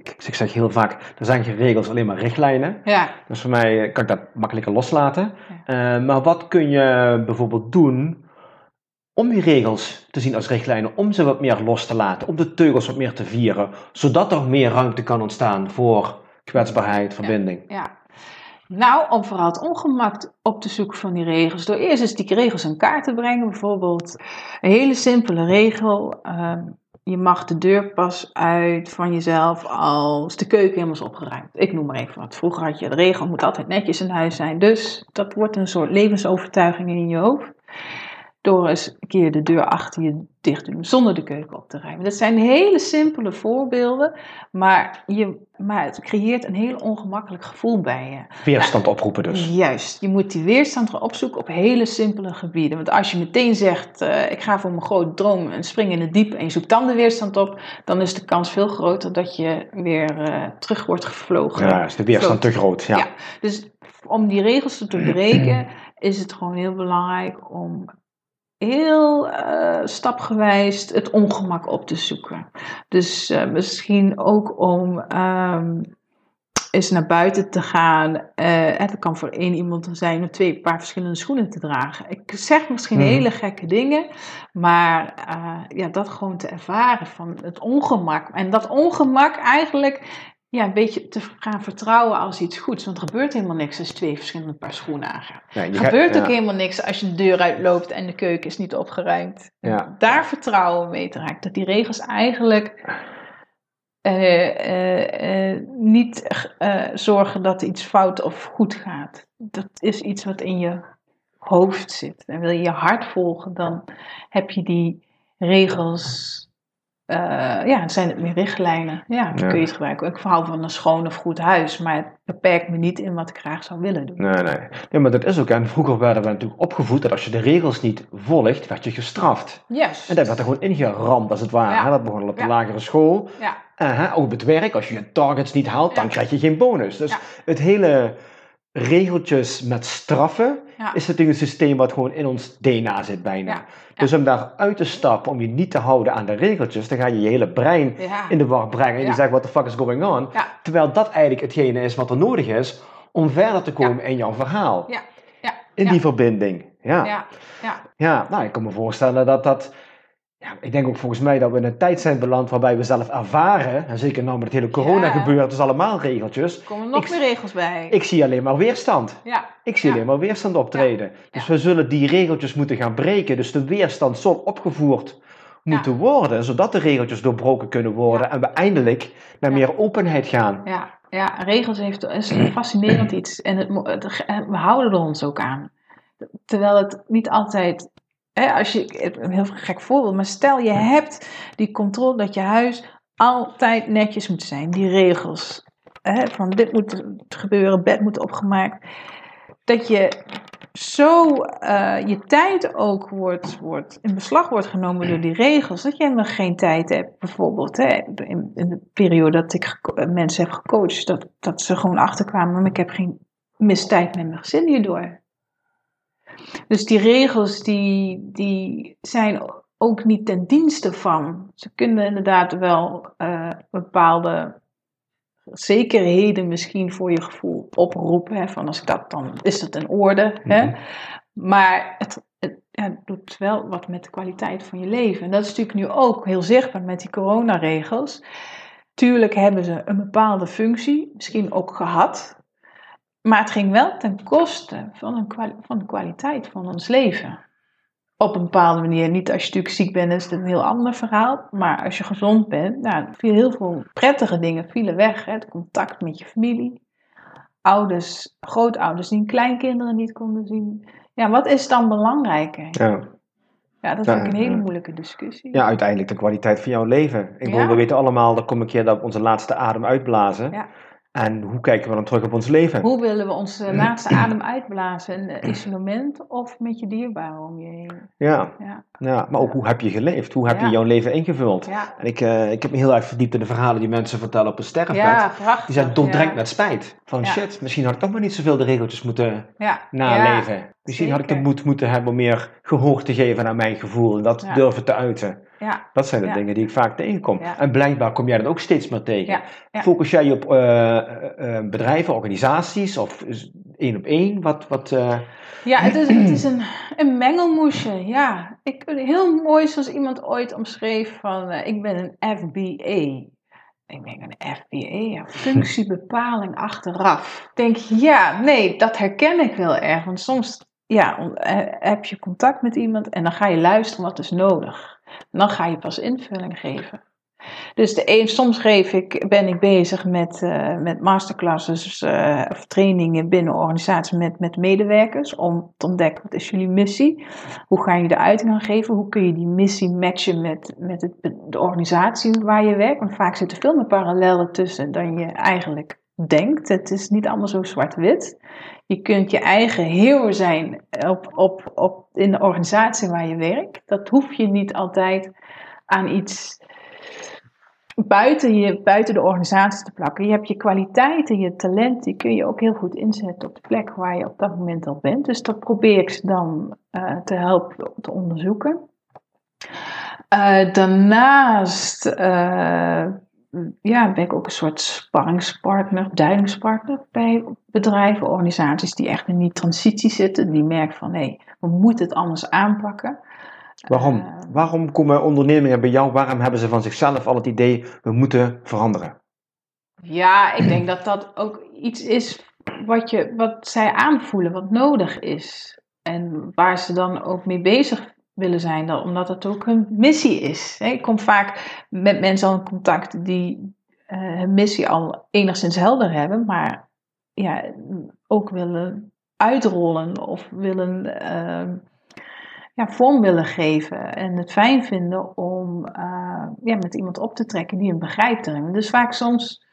Speaker 1: ik, ik zeg heel vaak, er zijn geen regels, alleen maar richtlijnen.
Speaker 2: Ja,
Speaker 1: Dus voor mij eh, kan ik dat makkelijker loslaten. Eh, maar wat kun je bijvoorbeeld doen om die regels te zien als richtlijnen, om ze wat meer los te laten, om de teugels wat meer te vieren, zodat er meer ruimte kan ontstaan voor kwetsbaarheid, verbinding.
Speaker 2: ja. Nou, om vooral het ongemak op te zoeken van die regels. Door eerst eens die regels in kaart te brengen. Bijvoorbeeld een hele simpele regel. ehm, je mag de deur pas uit van jezelf als de keuken helemaal is opgeruimd. Ik noem maar even wat. Vroeger had je de regel, moet altijd netjes in huis zijn. Dus dat wordt een soort levensovertuiging in je hoofd. Door eens een keer de deur achter je dicht te doen, zonder de keuken op te ruimen. Dat zijn hele simpele voorbeelden, maar, je, maar het creëert een heel ongemakkelijk gevoel bij je.
Speaker 1: Weerstand oproepen dus.
Speaker 2: Juist, je moet die weerstand gaan opzoeken op hele simpele gebieden. Want als je meteen zegt, eh, ik ga voor mijn grote droom en spring in het diep en je zoekt dan de weerstand op, dan is de kans veel groter dat je weer eh, terug wordt gevlogen.
Speaker 1: Ja, is de weerstand te groot. Ja.
Speaker 2: Ja. Dus om die regels te doorbreken, is het gewoon heel belangrijk om heel eh, stapgewijs het ongemak op te zoeken. Dus eh, misschien ook om ehm, eens naar buiten te gaan. Eh, het kan voor één iemand zijn om twee paar verschillende schoenen te dragen. Ik zeg misschien
Speaker 1: Mhm.
Speaker 2: hele gekke dingen, maar ja, dat gewoon te ervaren van het ongemak. En dat ongemak eigenlijk ja, een beetje te gaan vertrouwen als iets goeds. Want er gebeurt helemaal niks als je twee verschillende paar schoenen aangaat.
Speaker 1: Ja, je
Speaker 2: Er gebeurt ook helemaal niks als je de deur uitloopt en de keuken is niet opgeruimd.
Speaker 1: Ja.
Speaker 2: Daar vertrouwen mee te raken. Dat die regels eigenlijk eh, eh, eh, niet zorgen dat iets fout of goed gaat. Dat is iets wat in je hoofd zit. En wil je je hart volgen, dan heb je die regels. Eh, ja, dan zijn het meer richtlijnen. Ja, dan
Speaker 1: Ja.
Speaker 2: kun je het gebruiken. Ik hou van een schoon of goed huis, maar het beperkt me niet in wat ik graag zou willen doen.
Speaker 1: Nee, nee. nee, maar dat is ook. En vroeger werden we natuurlijk opgevoed dat als je de regels niet volgt, werd je gestraft.
Speaker 2: Juist.
Speaker 1: En dat werd er gewoon ingeramd, als het ware.
Speaker 2: Ja.
Speaker 1: Dat begon op de
Speaker 2: Ja.
Speaker 1: lagere school.
Speaker 2: Ja,
Speaker 1: hè, ook op het werk, als je je targets niet haalt, dan
Speaker 2: Ja.
Speaker 1: krijg je geen bonus. Dus
Speaker 2: Ja.
Speaker 1: het hele regeltjes met straffen
Speaker 2: ja.
Speaker 1: is natuurlijk een systeem wat gewoon in ons DNA zit bijna.
Speaker 2: Ja.
Speaker 1: Dus om daar uit te stappen, om je niet te houden aan de regeltjes, dan ga je je hele brein in de war brengen. En je zegt, what the fuck is going on? Terwijl dat eigenlijk hetgene is wat er nodig is om verder te komen in jouw verhaal.
Speaker 2: Ja. Ja.
Speaker 1: In die verbinding. Ja,
Speaker 2: Ja,
Speaker 1: nou, ik kan me voorstellen dat dat. Ja, ik denk ook volgens mij dat we in een tijd zijn beland waarbij we zelf ervaren, en zeker nou met het hele corona
Speaker 2: Ja.
Speaker 1: gebeuren, is allemaal regeltjes.
Speaker 2: er komen nog
Speaker 1: Ik-
Speaker 2: meer regels bij.
Speaker 1: Ik zie alleen maar weerstand.
Speaker 2: ja,
Speaker 1: Ik zie
Speaker 2: Ja.
Speaker 1: alleen maar weerstand optreden. Dus we zullen die regeltjes moeten gaan breken. Dus de weerstand zal opgevoerd moeten worden, zodat de regeltjes doorbroken kunnen worden en we eindelijk naar meer openheid gaan.
Speaker 2: ja, ja, regels heeft, is een fascinerend iets. En het, mo- het- we houden er ons ook aan. Terwijl het niet altijd... Hè, als je, een heel gek voorbeeld, maar stel je hebt die controle dat je huis altijd netjes moet zijn. Die regels. Hè, van dit moet gebeuren, bed moet opgemaakt. Dat je zo eh, je tijd ook wordt, wordt in beslag wordt genomen door die regels, dat je helemaal geen tijd hebt. Bijvoorbeeld hè, in, in de periode dat ik mensen heb gecoacht, dat, dat ze gewoon achterkwamen, maar ik heb geen mis tijd met mijn gezin hierdoor. Dus die regels die, die zijn ook niet ten dienste van. Ze kunnen inderdaad wel eh, bepaalde zekerheden misschien voor je gevoel oproepen. Hè, van als ik dat, dan is dat in orde. Hè?
Speaker 1: Mhm.
Speaker 2: Maar het, het doet wel wat met de kwaliteit van je leven. En dat is natuurlijk nu ook heel zichtbaar met die coronaregels. Tuurlijk hebben ze een bepaalde functie, misschien ook gehad. Maar het ging wel ten koste van, een van de kwaliteit van ons leven. Op een bepaalde manier. Niet als je natuurlijk ziek bent, is het een heel ander verhaal. Maar als je gezond bent, nou, viel heel veel prettige dingen vielen weg. Hè? Het contact met je familie. Ouders, grootouders die kleinkinderen niet konden zien. Ja, wat is dan belangrijker?
Speaker 1: Ja.
Speaker 2: Ja, dat vind ik een hele moeilijke discussie.
Speaker 1: ja, uiteindelijk de kwaliteit van jouw leven. Ik bedoel, we weten allemaal, er komt een keer dat onze laatste adem uitblazen.
Speaker 2: Ja.
Speaker 1: En hoe kijken we dan terug op ons leven?
Speaker 2: Hoe willen we onze laatste adem uitblazen? In isolement of met je dierbaren om je heen?
Speaker 1: Ja,
Speaker 2: Ja,
Speaker 1: ja, maar ook hoe heb je geleefd? Hoe heb je jouw leven ingevuld?
Speaker 2: ja.
Speaker 1: En ik, eh, ik heb me heel erg verdiept in de verhalen die mensen vertellen op een sterfbed.
Speaker 2: ja prachtig.
Speaker 1: Die zijn doordrenkt
Speaker 2: ja.
Speaker 1: met spijt. Van shit, misschien had ik toch maar niet zoveel de regeltjes moeten
Speaker 2: Ja,
Speaker 1: naleven. misschien had ik de moed moeten hebben om meer gehoor te geven aan mijn gevoel en dat durven te uiten.
Speaker 2: Ja.
Speaker 1: Dat zijn de
Speaker 2: Ja.
Speaker 1: dingen die ik vaak tegenkom.
Speaker 2: Ja.
Speaker 1: En blijkbaar kom jij dat ook steeds meer tegen. Focus jij je op eh, eh, eh, bedrijven, organisaties of één op één? Wat, wat,
Speaker 2: Ja, het is, het is een, een mengelmoesje. Ja, ik, heel mooi zoals iemand ooit omschreef van ik ben een FBA. Ik denk een FBA, ja, functiebepaling achteraf. Ik denk ja, nee, dat herken ik wel erg. Want soms ja, heb je contact met iemand en dan ga je luisteren wat is nodig. Dan ga je pas invulling geven. Dus de een, soms geef ik, ben ik bezig met, eh, met masterclasses eh, of trainingen binnen organisaties met, met medewerkers om te ontdekken wat is jullie missie, hoe ga je de uiting aan geven, hoe kun je die missie matchen met, met de organisatie waar je werkt. Want vaak zitten veel meer parallellen tussen dan je eigenlijk denkt. Het is niet allemaal zo zwart-wit. Je kunt je eigen hero zijn op, op, op, in de organisatie waar je werkt. Dat hoef je niet altijd aan iets buiten, je, buiten de organisatie te plakken. Je hebt je kwaliteiten, je talent, die kun je ook heel goed inzetten op de plek waar je op dat moment al bent. Dus dat probeer ik ze dan eh, te helpen te onderzoeken. Eh, daarnaast eh, ja, ben ik ook een soort sparringspartner, duidingspartner bij bedrijven, organisaties die echt in die transitie zitten. Die merken van hé, we moeten het anders aanpakken.
Speaker 1: waarom?
Speaker 2: Eh,
Speaker 1: waarom komen ondernemingen bij jou? Waarom hebben ze van zichzelf al het idee, we moeten veranderen?
Speaker 2: Ja, ik denk dat dat ook iets is wat, je, wat zij aanvoelen, wat nodig is. En waar ze dan ook mee bezig willen zijn, dan- omdat het ook hun missie is. Ik kom vaak met mensen in contact die eh, hun missie al enigszins helder hebben, maar ja, ook willen uitrollen of willen, eh, ja, vorm willen geven. En het fijn vinden om eh, ja, met iemand op te trekken die hem begrijpt erin. Dus vaak soms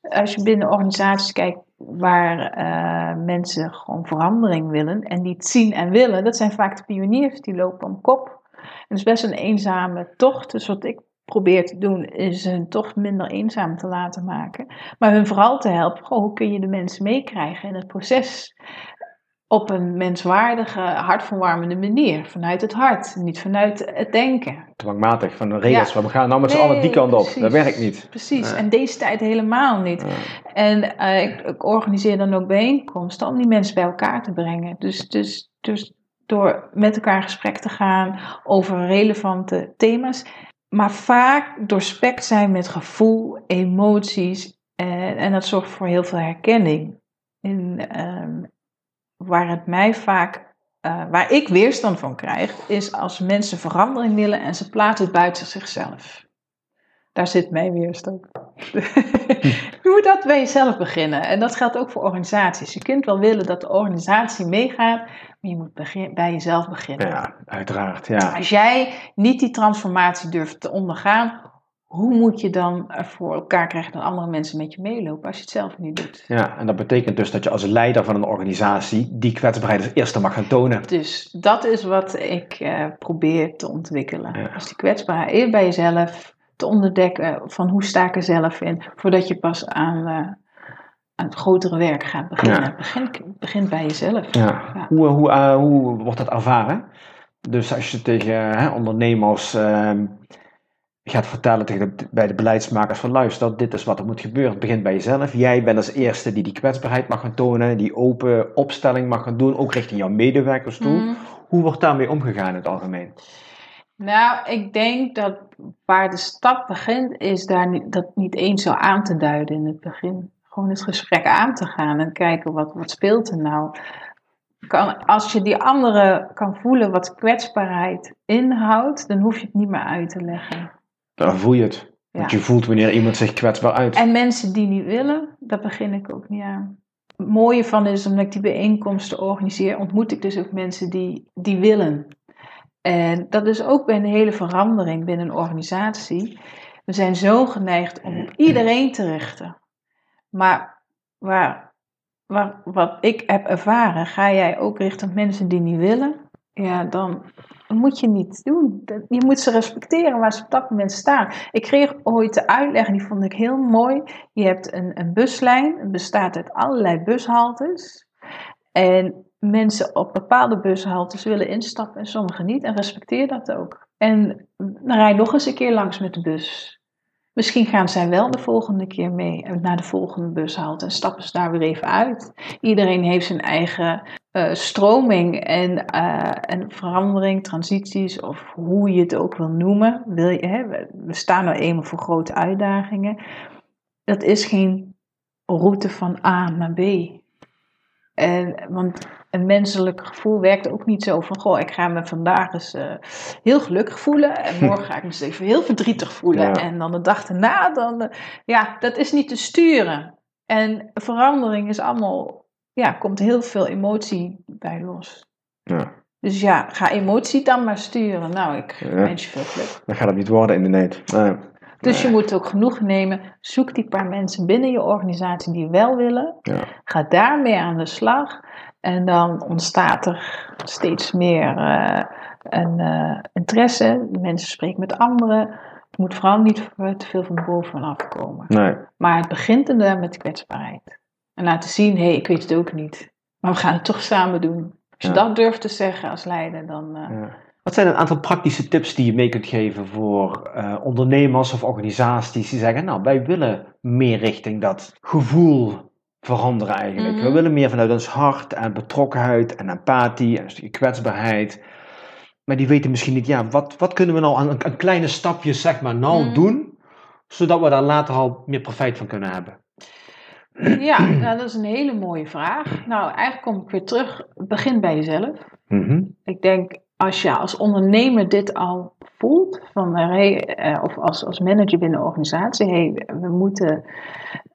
Speaker 2: als je binnen organisaties kijkt waar eh, mensen gewoon verandering willen en die zien en willen, dat zijn vaak de pioniers die lopen om kop. En het is best een eenzame tocht. Dus wat ik probeer te doen, is hun toch minder eenzaam te laten maken. Maar hun vooral te helpen, hoe kun je de mensen meekrijgen in het proces op een menswaardige, hartverwarmende manier. Vanuit het hart, niet vanuit het denken.
Speaker 1: Dwangmatig, van de regels,
Speaker 2: Ja.
Speaker 1: we gaan nou met z'n
Speaker 2: Nee,
Speaker 1: allen die kant op.
Speaker 2: precies.
Speaker 1: Dat werkt niet.
Speaker 2: Precies,
Speaker 1: Nee.
Speaker 2: en deze tijd helemaal niet.
Speaker 1: Ja.
Speaker 2: En eh, ik, ik organiseer dan ook bijeenkomsten om die mensen bij elkaar te brengen. Dus, dus, dus door met elkaar in gesprek te gaan over relevante thema's. Maar vaak doorspekt zijn met gevoel, emoties. En, en dat zorgt voor heel veel herkenning. En, ehm, waar het mij vaak, eh, waar ik weerstand van krijg, is als mensen verandering willen en ze plaatsen het buiten zichzelf. Daar zit mijn weerstand. je moet dat bij jezelf beginnen. En dat geldt ook voor organisaties. Je kunt wel willen dat de organisatie meegaat, maar je moet begin- bij jezelf beginnen.
Speaker 1: Ja, uiteraard. Ja.
Speaker 2: Als jij niet die transformatie durft te ondergaan, hoe moet je dan voor elkaar krijgen dat andere mensen met je meelopen als je het zelf niet doet?
Speaker 1: ja, en dat betekent dus dat je als leider van een organisatie die kwetsbaarheid als eerste mag gaan tonen.
Speaker 2: Dus dat is wat ik eh, probeer te ontwikkelen.
Speaker 1: Ja.
Speaker 2: Dus die kwetsbaarheid eerst bij jezelf te onderdekken van hoe sta ik er zelf in, voordat je pas aan, eh, aan het grotere werk gaat beginnen.
Speaker 1: Ja.
Speaker 2: Begin, begin bij jezelf.
Speaker 1: Ja.
Speaker 2: Ja.
Speaker 1: Hoe, hoe, eh, hoe wordt dat ervaren? Dus als je tegen ondernemers gaat vertellen tegen de, bij de beleidsmakers van luister, dit is wat er moet gebeuren. Het begint bij jezelf. Jij bent als eerste die die kwetsbaarheid mag gaan tonen, die open opstelling mag gaan doen, ook richting jouw medewerkers toe.
Speaker 2: Mm.
Speaker 1: Hoe wordt daarmee omgegaan in het algemeen?
Speaker 2: Nou, ik denk dat waar de stap begint, is daar niet, dat niet eens zo aan te duiden in het begin. Gewoon het gesprek aan te gaan en kijken wat, wat speelt er nou. Kan, als je die andere kan voelen wat kwetsbaarheid inhoudt, dan hoef je het niet meer uit te leggen.
Speaker 1: Dan voel je het. Want je voelt wanneer iemand zich kwetsbaar uit.
Speaker 2: En mensen die niet willen, daar begin ik ook niet aan. Het mooie van is, omdat ik die bijeenkomsten organiseer, ontmoet ik dus ook mensen die, die willen. En dat is ook bij een hele verandering binnen een organisatie. We zijn zo geneigd om op iedereen te richten. Maar waar, waar, wat ik heb ervaren, ga jij ook richten op mensen die niet willen? Ja, dan moet je niet doen. Je moet ze respecteren waar ze op dat moment staan. Ik kreeg ooit de uitleg, en die vond ik heel mooi. Je hebt een, een buslijn, het bestaat uit allerlei bushaltes. En mensen op bepaalde bushaltes willen instappen en sommigen niet. En respecteer dat ook. En dan rij nog eens een keer langs met de bus. Misschien gaan zij wel de volgende keer mee naar de volgende bushalte en stappen ze daar weer even uit. Iedereen heeft zijn eigen uh, stroming en, uh, en verandering, transities of hoe je het ook wil noemen. Wil je, hè, we staan nou eenmaal voor grote uitdagingen. Dat is geen route van A naar B. En, want een menselijk gevoel werkt ook niet zo van, goh, ik ga me vandaag eens uh, heel gelukkig voelen en morgen ga ik me eens even heel verdrietig voelen. En dan de dag erna, dan, uh, ja, dat is niet te sturen. En verandering is allemaal, ja, komt heel veel emotie bij los.
Speaker 1: Ja.
Speaker 2: Dus ja, ga emotie dan maar sturen. Nou, ik
Speaker 1: Ja.
Speaker 2: wens je veel geluk.
Speaker 1: Dan gaat het niet worden inderdaad. Nee.
Speaker 2: Dus je moet ook genoeg nemen. Zoek die paar mensen binnen je organisatie die wel willen.
Speaker 1: Ja.
Speaker 2: Ga daarmee aan de slag. En dan ontstaat er steeds meer eh, een eh, interesse. De mensen spreken met anderen. Het moet vooral niet te veel van bovenaf komen.
Speaker 1: Nee.
Speaker 2: Maar het begint inderdaad met kwetsbaarheid. En laten zien, hé, hey, ik weet het ook niet. Maar we gaan het toch samen doen. Als je
Speaker 1: Ja.
Speaker 2: dat durft te zeggen als leider, dan... eh,
Speaker 1: Ja. Wat zijn een aantal praktische tips die je mee kunt geven voor eh, ondernemers of organisaties die zeggen, nou, wij willen meer richting dat gevoel veranderen eigenlijk.
Speaker 2: Mhm.
Speaker 1: We willen meer vanuit ons hart en betrokkenheid en empathie en een stukje kwetsbaarheid. Maar die weten misschien niet, ja, wat, wat kunnen we nou aan een, kleine stapjes, zeg maar, nou
Speaker 2: Mhm.
Speaker 1: doen, zodat we daar later al meer profijt van kunnen hebben.
Speaker 2: Ja, nou, dat is een hele mooie vraag. Nou, eigenlijk kom ik weer terug. Begin bij jezelf.
Speaker 1: Mhm.
Speaker 2: Ik denk, als je als ondernemer dit al voelt, van, eh, eh, of als, als manager binnen een organisatie, hey, we moeten,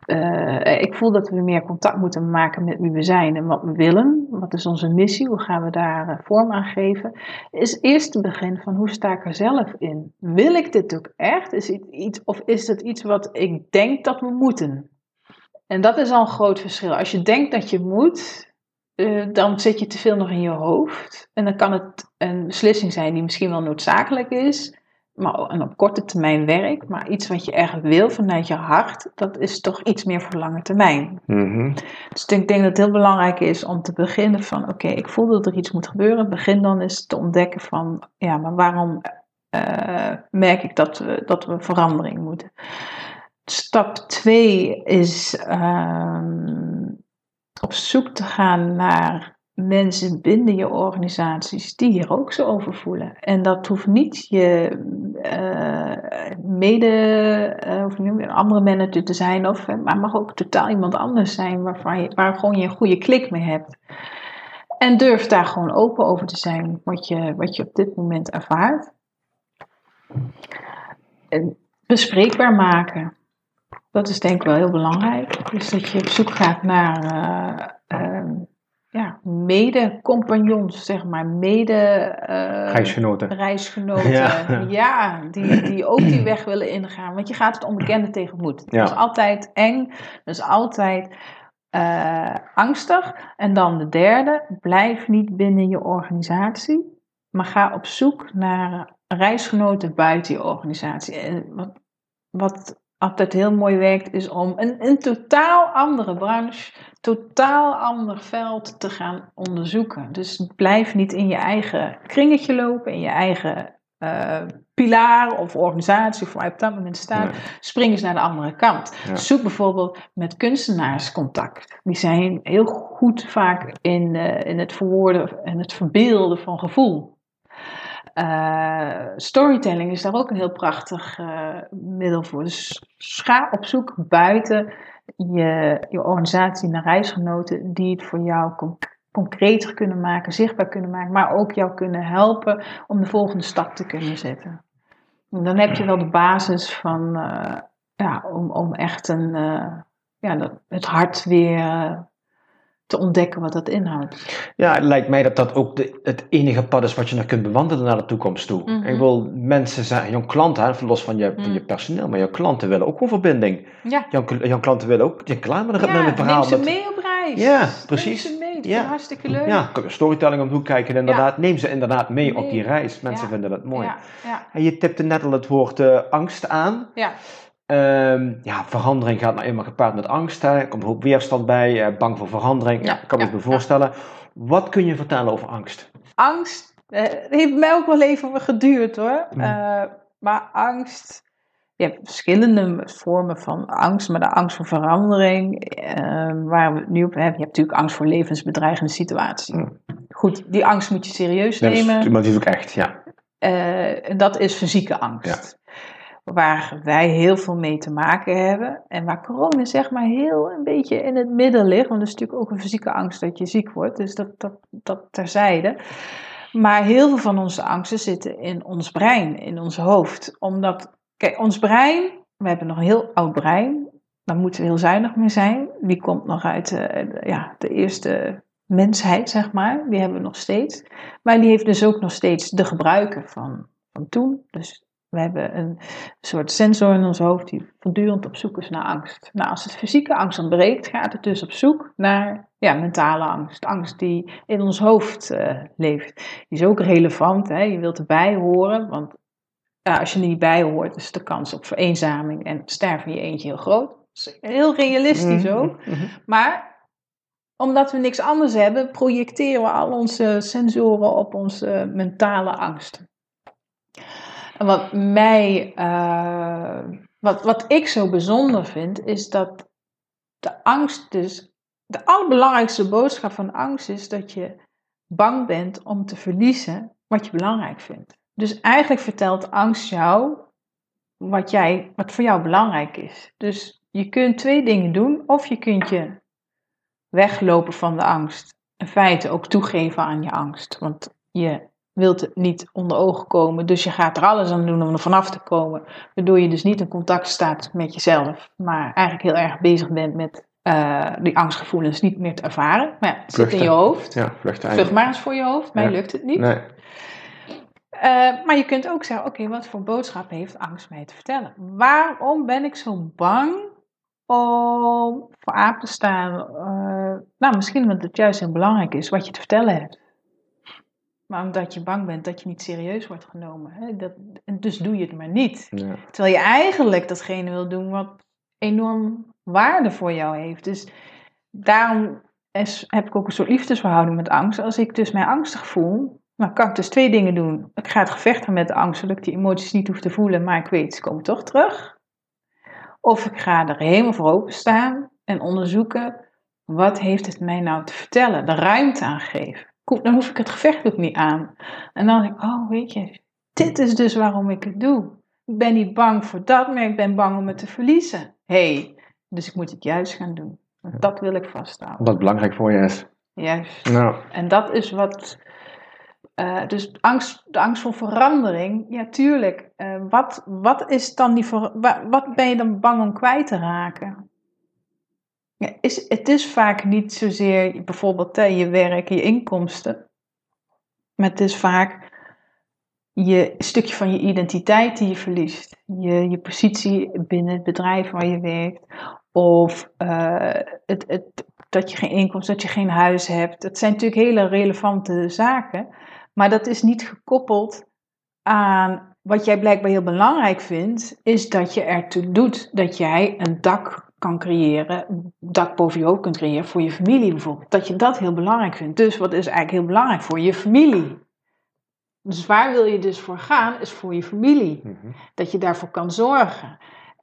Speaker 2: eh, ik voel dat we meer contact moeten maken met wie we zijn en wat we willen. Wat is onze missie? Hoe gaan we daar vorm aan geven? Is eerst te begin van hoe sta ik er zelf in? Wil ik dit ook echt? Is het iets, of is het iets wat ik denk dat we moeten? En dat is al een groot verschil. Als je denkt dat je moet, eh, dan zit je te veel nog in je hoofd. En dan kan het een beslissing zijn die misschien wel noodzakelijk is, maar en op korte termijn werkt. Maar iets wat je eigenlijk wil vanuit je hart, dat is toch iets meer voor lange termijn.
Speaker 1: Mhm.
Speaker 2: Dus ik denk dat het heel belangrijk is om te beginnen van, oké, ik voel dat er iets moet gebeuren. Begin dan eens te ontdekken van, ja, maar waarom eh, merk ik dat we, dat we verandering moeten? Stap 2 is ehm, op zoek te gaan naar mensen binnen je organisaties die hier ook zo over voelen. En dat hoeft niet je eh, mede, eh, of noem een andere manager te zijn, of, eh, maar mag ook totaal iemand anders zijn waarvan je, waar gewoon je een goede klik mee hebt. En durf daar gewoon open over te zijn wat je, wat je op dit moment ervaart. En bespreekbaar maken. Dat is denk ik wel heel belangrijk. Dus dat je op zoek gaat naar eh, ehm, ja, mede-compagnons, zeg maar, mede... eh,
Speaker 1: Reisgenoten.
Speaker 2: reisgenoten,
Speaker 1: Ja.
Speaker 2: ja, die, die ook die weg willen ingaan. Want je gaat het onbekende tegemoet.
Speaker 1: Ja.
Speaker 2: Dat is altijd eng, dat is altijd eh, angstig. En dan de derde, blijf niet binnen je organisatie, maar ga op zoek naar reisgenoten buiten je organisatie. En wat, wat altijd heel mooi werkt, is om een, een totaal andere branche, totaal ander veld te gaan onderzoeken. Dus blijf niet in je eigen kringetje lopen, in je eigen eh, pilaar of organisatie of waar je op dat moment staat.
Speaker 1: Nee.
Speaker 2: Spring eens naar de andere kant.
Speaker 1: Ja.
Speaker 2: Zoek bijvoorbeeld met kunstenaars contact. Die zijn heel goed vaak in, eh, in het verwoorden en het verbeelden van gevoel. Eh, storytelling is daar ook een heel prachtig eh, middel voor. Dus ga op zoek buiten je, je organisatie naar reisgenoten die het voor jou con- concreter kunnen maken, zichtbaar kunnen maken, maar ook jou kunnen helpen om de volgende stap te kunnen zetten. En dan heb je wel de basis van, eh, ja, om, om echt een, ja, dat, het hart weer te ontdekken wat dat inhoudt.
Speaker 1: Ja, het lijkt mij dat dat ook de, het enige pad is wat je nog kunt bewandelen naar de toekomst toe.
Speaker 2: Mhm.
Speaker 1: Ik wil mensen zijn, jouw klanten, los van je, van je
Speaker 2: Mhm.
Speaker 1: personeel, maar jouw klanten willen ook gewoon verbinding.
Speaker 2: Ja,
Speaker 1: Jouw, jouw klanten willen ook, je klaar met,
Speaker 2: ja
Speaker 1: met het verhaal.
Speaker 2: neem ze mee op reis.
Speaker 1: Ja,
Speaker 2: Neem
Speaker 1: precies.
Speaker 2: ze mee, dat
Speaker 1: Ja.
Speaker 2: hartstikke leuk.
Speaker 1: Ja, storytelling om de hoek kijken, inderdaad. Neem ze inderdaad mee op die reis. Mensen
Speaker 2: Ja.
Speaker 1: vinden dat mooi. En je tipte net al het woord eh, angst aan.
Speaker 2: ja.
Speaker 1: Ehm, ja, verandering gaat nou eenmaal gepaard met angst. Hè. Er komt een hoop weerstand bij, eh, bang voor verandering. Ja, kan me
Speaker 2: ja,
Speaker 1: me voorstellen. Wat kun je vertellen over angst?
Speaker 2: Angst het heeft mij ook wel even geduurd hoor. Uh, maar angst, je hebt verschillende vormen van angst, maar de angst voor verandering, uh, waar we het nu op hebben, je hebt natuurlijk angst voor levensbedreigende situaties. Goed, die angst moet je serieus nemen.
Speaker 1: maar die is ook echt, ja.
Speaker 2: Uh, en dat is fysieke angst. Waar wij heel veel mee te maken hebben. En waar corona zeg maar heel een beetje in het midden ligt. Want dat is natuurlijk ook een fysieke angst dat je ziek wordt. Dus dat, dat, dat terzijde. Maar heel veel van onze angsten zitten in ons brein, in ons hoofd. Omdat, kijk, ons brein, we hebben nog een heel oud brein. Daar moeten we heel zuinig mee zijn. Die komt nog uit de, ja, de eerste mensheid, zeg maar. Die hebben we nog steeds. Maar die heeft dus ook nog steeds de gebruiken van, van toen. Dus we hebben een soort sensor in ons hoofd die voortdurend op zoek is naar angst. Nou, als het fysieke angst ontbreekt, gaat het dus op zoek naar ja, mentale angst. Angst die in ons hoofd uh, leeft. Die is ook relevant. Hè? Je wilt erbij horen, want ja, als je er niet bij hoort, is de kans op vereenzaming en sterven in je eentje heel groot. heel realistisch mhm, ook. Mhm. Maar omdat we niks anders hebben, projecteren we al onze sensoren op onze mentale angst. En wat mij, uh, wat, wat ik zo bijzonder vind, is dat de angst dus, de allerbelangrijkste boodschap van angst is dat je bang bent om te verliezen wat je belangrijk vindt. Dus eigenlijk vertelt angst jou wat, jij, wat voor jou belangrijk is. Dus je kunt twee dingen doen. Of je kunt je weglopen van de angst. In feite ook toegeven aan je angst. Want je wilt het niet onder ogen komen. Dus je gaat er alles aan doen om er vanaf te komen. Waardoor je dus niet in contact staat met jezelf. Maar eigenlijk heel erg bezig bent met uh, die angstgevoelens niet meer te ervaren. Maar ja, het zit in je hoofd.
Speaker 1: Ja, vlucht,
Speaker 2: vlucht maar eens voor je hoofd. Mij lukt het niet. Nee. Uh, maar je kunt ook zeggen, oké, wat voor boodschap heeft angst mij te vertellen? Waarom ben ik zo bang om voor aap te staan? Uh, nou, misschien omdat het juist heel belangrijk is wat je te vertellen hebt. Maar omdat je bang bent dat je niet serieus wordt genomen. Hè? Dat, dus doe je het maar niet. Ja. Terwijl je eigenlijk datgene wil doen wat enorm waarde voor jou heeft. Dus daarom is, heb ik ook een soort liefdesverhouding met angst. Als ik dus mij angstig voel, dan kan ik dus twee dingen doen. Ik ga het gevecht aan met de angst, zodat ik die emoties niet hoef te voelen, maar ik weet, ze komen toch terug. Of ik ga er helemaal voor openstaan en onderzoeken, wat heeft het mij nou te vertellen? De ruimte aan geven dan hoef ik het gevecht ook niet aan. En dan denk ik, oh weet je, dit is dus waarom ik het doe. Ik ben niet bang voor dat, maar ik ben bang om het te verliezen. hey, dus ik moet het juist gaan doen. Dat wil ik vasthouden.
Speaker 1: Wat belangrijk voor je is.
Speaker 2: Juist. Nou. En dat is wat. Uh, dus angst, de angst voor verandering, ja, tuurlijk. Uh, wat, wat is dan die. Wat ben je dan bang om kwijt te raken? Is, het is vaak niet zozeer bijvoorbeeld je werk, je inkomsten. Maar het is vaak je stukje van je identiteit die je verliest. Je, je positie binnen het bedrijf waar je werkt. Of uh, het, het, dat je geen inkomsten, dat je geen huis hebt. Dat zijn natuurlijk hele relevante zaken. Maar dat is niet gekoppeld aan wat jij blijkbaar heel belangrijk vindt. Is dat je ertoe doet dat jij een dak kan creëren, dak boven je hoofd kunt creëren voor je familie bijvoorbeeld. Dat je dat heel belangrijk vindt. Dus wat is eigenlijk heel belangrijk voor je familie? Dus waar wil je dus voor gaan, is voor je familie. Mhm. Dat je daarvoor kan zorgen.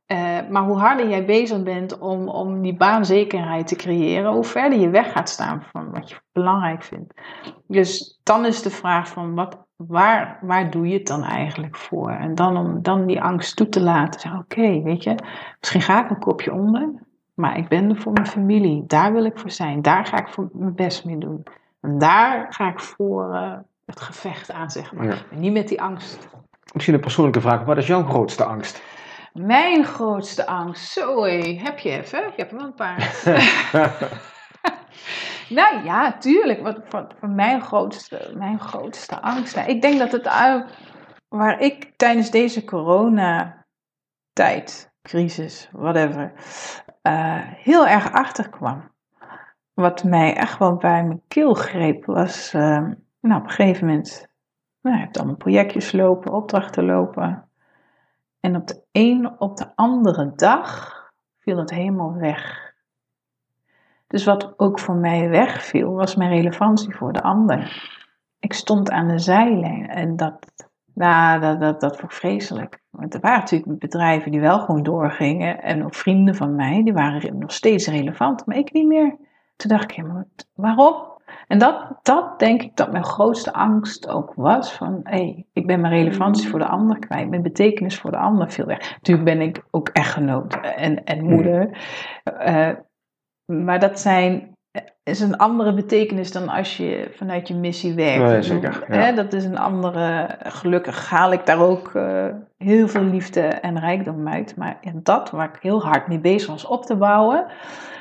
Speaker 2: Uh, maar hoe harder jij bezig bent om, om die baanzekerheid te creëren, hoe verder je weg gaat staan van wat je belangrijk vindt. Dus dan is de vraag van wat, waar, waar doe je het dan eigenlijk voor? En dan om dan die angst toe te laten. Zeggen, oké, weet je, misschien ga ik een kopje onder, maar ik ben er voor mijn familie. Daar wil ik voor zijn. Daar ga ik voor mijn best mee doen. En daar ga ik voor uh, het gevecht aan, zeg maar. En niet met die angst.
Speaker 1: Misschien een persoonlijke vraag. Wat is jouw grootste angst?
Speaker 2: Mijn grootste angst. Zo, heb je even? Ik heb er wel een paar. nou ja, tuurlijk. Wat, wat mijn, grootste, mijn grootste angst. Nou, ik denk dat het waar ik tijdens deze coronatijd, crisis, whatever, uh, heel erg achter kwam. Wat mij echt wel bij mijn keel greep, was uh, nou, op een gegeven moment. Nou, je hebt allemaal projectjes lopen, opdrachten lopen. En op de een op de andere dag viel het helemaal weg. Dus wat ook voor mij wegviel, was mijn relevantie voor de ander. ik stond aan de zijlijn en dat, nou, dat, dat, dat vond ik vreselijk. Want er waren natuurlijk bedrijven die wel gewoon doorgingen en ook vrienden van mij, die waren nog steeds relevant, maar ik niet meer. Toen dacht ik, waarom? En dat, dat denk ik dat mijn grootste angst ook was. Van, hé, hey, ik ben mijn relevantie voor de ander kwijt. Mijn betekenis voor de ander veel weg. Natuurlijk ben ik ook echtgenoot en, en moeder. Uh, maar dat zijn, is een andere betekenis dan als je vanuit je missie werkt.
Speaker 1: Nee, zeker, ja.
Speaker 2: Hè, dat is een andere, gelukkig haal ik daar ook uh, heel veel liefde en rijkdom uit. Maar dat waar ik heel hard mee bezig was op te bouwen.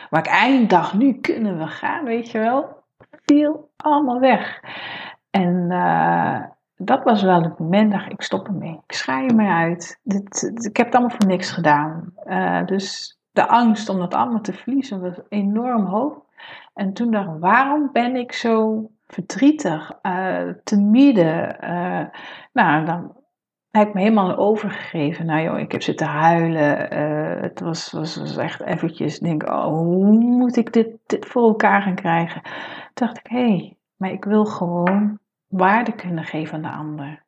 Speaker 2: Waar ik eindelijk dacht, nu kunnen we gaan, weet je wel viel allemaal weg. En uh, dat was wel het moment dat ik stop ermee. Ik schaai me uit. Dit, ik heb het allemaal voor niks gedaan. Uh, dus de angst om dat allemaal te verliezen was enorm hoog. En toen dacht ik, waarom ben ik zo verdrietig, uh, te midden? nou, dan heb ik me helemaal overgegeven. Nou joh, ik heb zitten huilen. het was, was, was echt eventjes, denk oh, hoe moet ik dit, dit voor elkaar gaan krijgen? dacht ik, hé, hey, maar ik wil gewoon waarde kunnen geven aan de ander.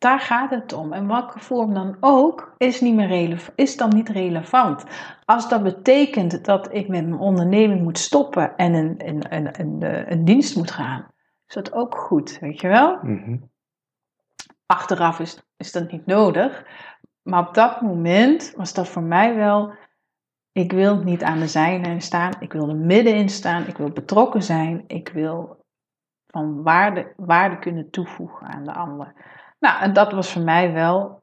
Speaker 2: Daar gaat het om. En welke vorm dan ook, is, niet meer is dan niet relevant. Als dat betekent dat ik met mijn onderneming moet stoppen en een, een, een, een, een dienst moet gaan, is dat ook goed, weet je wel?
Speaker 1: Mm
Speaker 2: Achteraf is, is dat niet nodig. Maar op dat moment was dat voor mij wel ik wil niet aan de zijlijn staan. Ik wil er middenin staan. Ik wil betrokken zijn. Ik wil van waarde, waarde kunnen toevoegen aan de ander. Nou, en dat was voor mij wel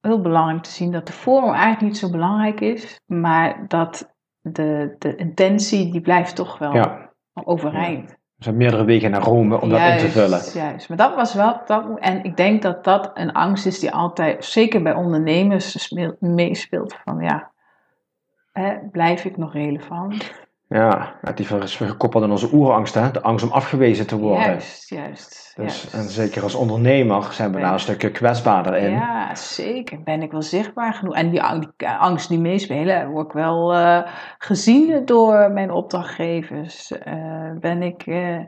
Speaker 2: heel belangrijk te zien dat de vorm eigenlijk niet zo belangrijk is, maar dat de, de intentie die blijft toch wel
Speaker 1: ja.
Speaker 2: overeind.
Speaker 1: Er zijn meerdere wegen naar Rome om
Speaker 2: juist,
Speaker 1: dat in te vullen.
Speaker 2: Juist, maar dat was wel. Dat, en ik denk dat dat een angst is die altijd, zeker bij ondernemers, meespeelt. Van ja, blijf ik nog relevant?
Speaker 1: Ja, die is gekoppeld aan onze oerangst, hè? de angst om afgewezen te worden.
Speaker 2: Juist, juist.
Speaker 1: Dus,
Speaker 2: juist.
Speaker 1: En zeker als ondernemer zijn we daar een stukje kwetsbaarder in.
Speaker 2: Ja, zeker. Ben ik wel zichtbaar genoeg. En die, die angst die meespelen, word ik wel uh, gezien door mijn opdrachtgevers. Uh, ben ik, uh,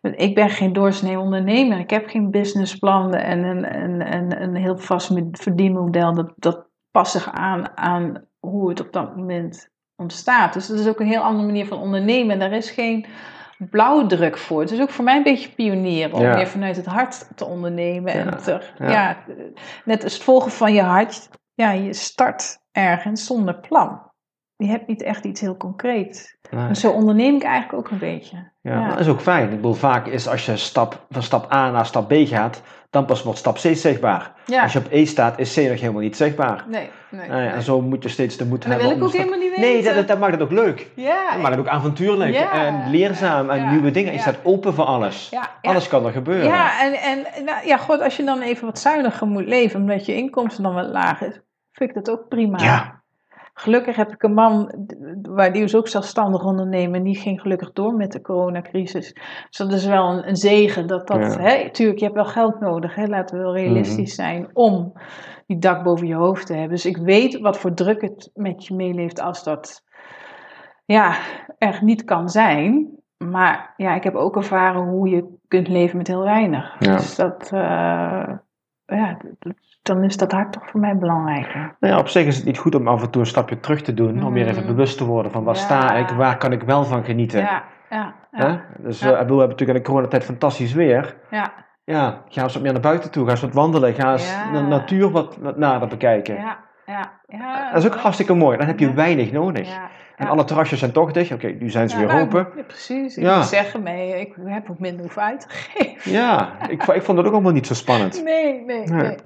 Speaker 2: ik ben geen doorsnee ondernemer. Ik heb geen businessplan en een, een, een, een heel vast verdienmodel. Dat, dat past zich aan aan hoe het op dat moment ontstaat. Dus dat is ook een heel andere manier van ondernemen. En daar is geen blauwdruk voor. Het is ook voor mij een beetje pionieren om
Speaker 1: Ja.
Speaker 2: meer vanuit het hart te ondernemen.
Speaker 1: Ja,
Speaker 2: En te,
Speaker 1: ja.
Speaker 2: net als het volgen van je hart. Ja, je start ergens zonder plan. Je hebt niet echt iets heel concreets.
Speaker 1: Nee.
Speaker 2: En zo onderneem ik eigenlijk ook een beetje.
Speaker 1: Ja, dat is ook fijn. Ik bedoel, vaak is als je stap, van stap A naar stap B gaat, dan pas wordt stap C zichtbaar.
Speaker 2: Ja.
Speaker 1: Als je op E staat, is C nog helemaal niet zichtbaar.
Speaker 2: Nee, nee.
Speaker 1: Nee, en zo moet je steeds de moed
Speaker 2: En dat
Speaker 1: hebben.
Speaker 2: wil ik ook
Speaker 1: stap-
Speaker 2: helemaal niet
Speaker 1: Nee,
Speaker 2: weten.
Speaker 1: dat, dat maakt het ook leuk.
Speaker 2: Ja,
Speaker 1: Dat maakt het ook avontuurlijk
Speaker 2: Ja.
Speaker 1: en leerzaam en
Speaker 2: Ja.
Speaker 1: nieuwe dingen. Je staat open voor alles. Alles kan er gebeuren.
Speaker 2: Ja, en, en nou, ja, god, als je dan even wat zuiniger moet leven, omdat je inkomsten dan wat laag is, vind ik dat ook prima.
Speaker 1: Ja.
Speaker 2: Gelukkig heb ik een man, waar die is ook zelfstandig ondernemer, en die ging gelukkig door met de coronacrisis. Dus dat is wel een, een zegen. Dat dat,
Speaker 1: Ja.
Speaker 2: hè, tuurlijk, je hebt wel geld nodig, hè, laten we wel realistisch zijn, om die dak boven je hoofd te hebben. Dus ik weet wat voor druk het met je meeleeft als dat ja, er niet kan zijn. Maar ja, ik heb ook ervaren hoe je kunt leven met heel weinig.
Speaker 1: Ja.
Speaker 2: Dus dat, eh, ja, d- d- dan is dat hart toch voor mij belangrijker.
Speaker 1: Nou ja, op zich is het niet goed om af en toe een stapje terug te doen. Om weer even
Speaker 2: Mm.
Speaker 1: bewust te worden van waar
Speaker 2: Ja.
Speaker 1: sta ik, waar kan ik wel van genieten.
Speaker 2: Ja, ja.
Speaker 1: Dus
Speaker 2: Ja.
Speaker 1: eh, we hebben natuurlijk in de coronatijd fantastisch weer.
Speaker 2: ja,
Speaker 1: Ja, ga eens wat meer naar buiten toe. Ga eens wat wandelen. Ga eens de natuur wat, wat nader bekijken.
Speaker 2: ja, ja, ja.
Speaker 1: Dat is ook hartstikke mooi. Dan heb je weinig nodig. En alle terrasjes zijn toch dicht. Oké, nu zijn ze weer
Speaker 2: nou,
Speaker 1: open.
Speaker 2: Precies. Ik
Speaker 1: Ja.
Speaker 2: moet zeggen, nee, ik heb ook minder hoeven uit te geven.
Speaker 1: Ja, ik, ik vond het ook allemaal niet zo spannend.
Speaker 2: Nee, nee,
Speaker 1: Nee.
Speaker 2: nee.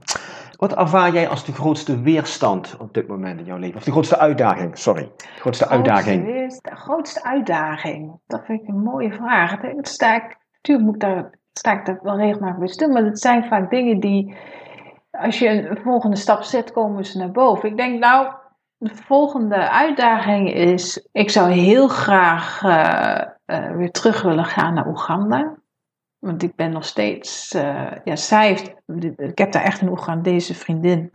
Speaker 1: Wat ervaar jij als de grootste weerstand op dit moment in jouw leven? Of de grootste uitdaging, sorry. De grootste uitdaging.
Speaker 2: Grootste De grootste uitdaging. Dat vind ik een mooie vraag. Ik denk, dat sta ik, natuurlijk moet ik daar, sta ik daar wel regelmatig bij stil, maar het zijn vaak dingen die, als je een volgende stap zet, komen ze naar boven. Ik denk, nou, de volgende uitdaging is, ik zou heel graag eh, eh, weer terug willen gaan naar Oeganda. Want ik ben nog steeds, eh, ja, zij heeft, ik heb daar echt een Oegandese vriendin.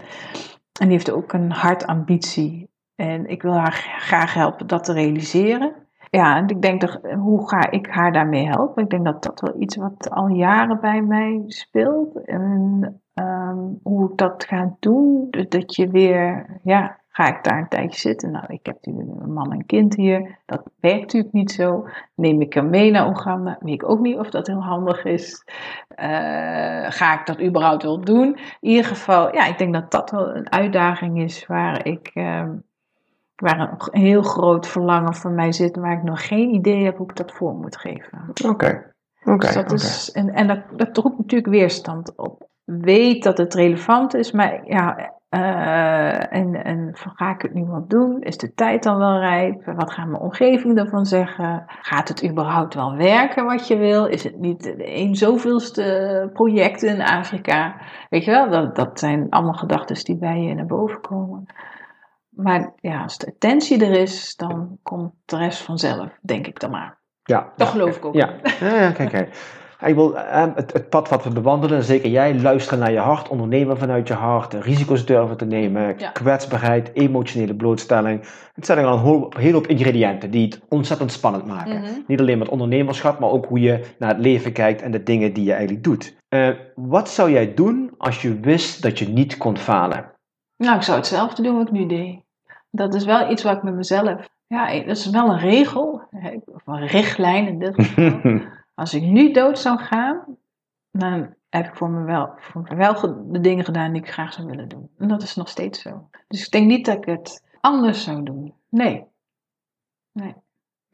Speaker 2: En die heeft ook een hartambitie. En ik wil haar graag helpen dat te realiseren. ja, en ik denk, dat, hoe ga ik haar daarmee helpen? Ik denk dat dat wel iets wat al jaren bij mij speelt. En ehm, hoe ik dat ga doen, dat je weer, ja, ga ik daar een tijdje zitten? Nou, ik heb nu een man en kind hier. Dat werkt natuurlijk niet zo. Neem ik hem mee naar Oeganda? Weet ik ook niet of dat heel handig is. Eh, ga ik dat überhaupt wel doen? In ieder geval, ja, ik denk dat dat wel een uitdaging is waar ik... Ehm, waar een heel groot verlangen voor mij zit, waar ik nog geen idee heb hoe ik dat voor moet geven.
Speaker 1: Oké. Oké.
Speaker 2: dus dat is, en en dat, dat roept natuurlijk weerstand op. Weet dat het relevant is, maar ja, uh, en, en ga ik het nu wel doen? Is de tijd dan wel rijp? Wat gaat mijn omgeving ervan zeggen? Gaat het überhaupt wel werken wat je wil? Is het niet een zoveelste project in Afrika? Weet je wel, dat, dat zijn allemaal gedachten die bij je naar boven komen. Maar ja, als de attentie er is, dan komt de rest vanzelf, denk ik dan maar.
Speaker 1: Ja,
Speaker 2: dat geloof ik ook.
Speaker 1: Ja, ja, ja kijk, kijk. Ik wil, ehm, het, het, pad wat we bewandelen, zeker jij, luisteren naar je hart, ondernemen vanuit je hart, risico's durven te nemen, kwetsbaarheid, emotionele blootstelling. Het zijn al een hele hoop ingrediënten die het ontzettend spannend maken. Mhm. Niet alleen met ondernemerschap, maar ook hoe je naar het leven kijkt en de dingen die je eigenlijk doet. Uh, wat zou jij doen als je wist dat je niet kon falen?
Speaker 2: Nou, ik zou hetzelfde doen wat ik nu deed. Dat is wel iets wat ik met mezelf. Ja, dat is wel een regel, of een richtlijn in dit geval. Als ik nu dood zou gaan, dan heb ik voor me wel, voor me wel de dingen gedaan die ik graag zou willen doen. En dat is nog steeds zo. Dus ik denk niet dat ik het anders zou doen. Nee. Nee.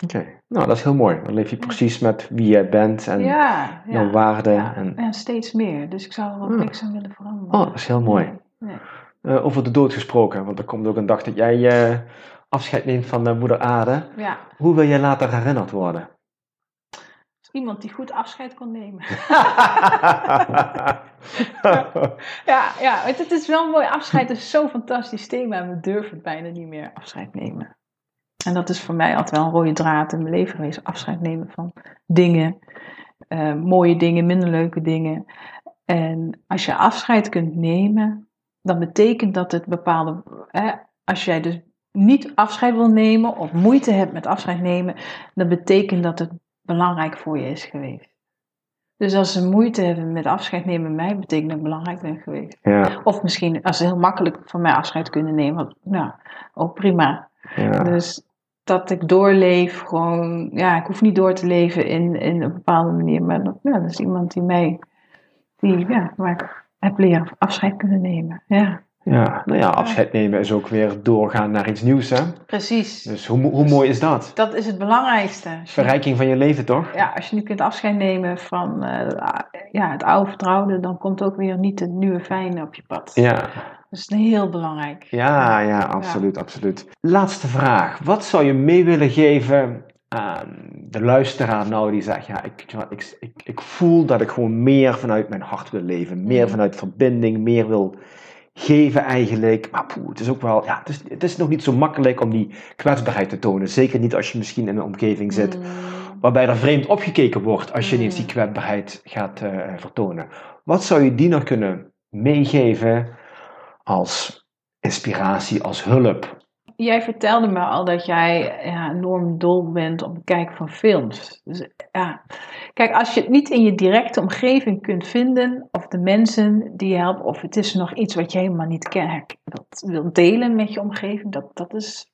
Speaker 1: Oké, nou dat is heel mooi. Dan leef je precies met wie jij bent en ja, jouw waarden.
Speaker 2: Ja,
Speaker 1: en...
Speaker 2: en steeds meer. Dus ik zou er ook niks aan willen veranderen.
Speaker 1: Oh, dat is heel mooi. Nee. Uh, over de dood gesproken, want er komt ook een dag dat jij uh, afscheid neemt van uh, moeder aarde.
Speaker 2: Ja.
Speaker 1: Hoe wil jij later herinnerd worden?
Speaker 2: Iemand die goed afscheid kon nemen. ja, ja, het is wel een mooi afscheid. Het is zo'n fantastisch thema. We durven bijna niet meer afscheid nemen. En dat is voor mij altijd wel een rode draad in mijn leven geweest. Afscheid nemen van dingen. mooie dingen, minder leuke dingen. En als je afscheid kunt nemen, dan betekent dat het bepaalde. Hè, als jij dus niet afscheid wil nemen of moeite hebt met afscheid nemen, dan betekent dat het belangrijk voor je is geweest. Dus als ze moeite hebben met afscheid nemen mij, betekent dat ik belangrijk ben geweest.
Speaker 1: Ja.
Speaker 2: Of misschien als ze heel makkelijk van mij afscheid kunnen nemen, nou, ook prima. Ja. Dus dat ik doorleef, gewoon, ja, ik hoef niet door te leven in, in een bepaalde manier, maar dat, ja, dat is iemand die mij, die, ja, waar ik heb leren afscheid kunnen nemen. Ja.
Speaker 1: Ja, nou ja, afscheid nemen is ook weer doorgaan naar iets nieuws, hè?
Speaker 2: Precies.
Speaker 1: Dus hoe, hoe mooi is dat?
Speaker 2: Dat is het belangrijkste.
Speaker 1: Verrijking van je leven, toch?
Speaker 2: Ja, als je nu kunt afscheid nemen van uh, ja, het oude vertrouwde, dan komt ook weer niet het nieuwe fijne op je pad.
Speaker 1: Ja.
Speaker 2: Dat is heel belangrijk.
Speaker 1: Ja, ja, absoluut, absoluut. Laatste vraag. Wat zou je mee willen geven aan de luisteraar nou die zegt, ja, ik, ik, ik, ik voel dat ik gewoon meer vanuit mijn hart wil leven, meer mm. vanuit verbinding, meer wil geven eigenlijk. Maar poeh, het is ook wel, ja, het is, het is nog niet zo makkelijk om die kwetsbaarheid te tonen. Zeker niet als je misschien in een omgeving zit mm. waarbij er vreemd opgekeken wordt als je ineens die mm. kwetsbaarheid gaat uh, vertonen. Wat zou je die nog kunnen meegeven als inspiratie, als hulp?
Speaker 2: Jij vertelde me al dat jij ja, enorm dol bent op het kijken van films. Dus, ja. Kijk, als je het niet in je directe omgeving kunt vinden, of de mensen die je helpen, of het is nog iets wat je helemaal niet kent, dat wil delen met je omgeving, dat, dat is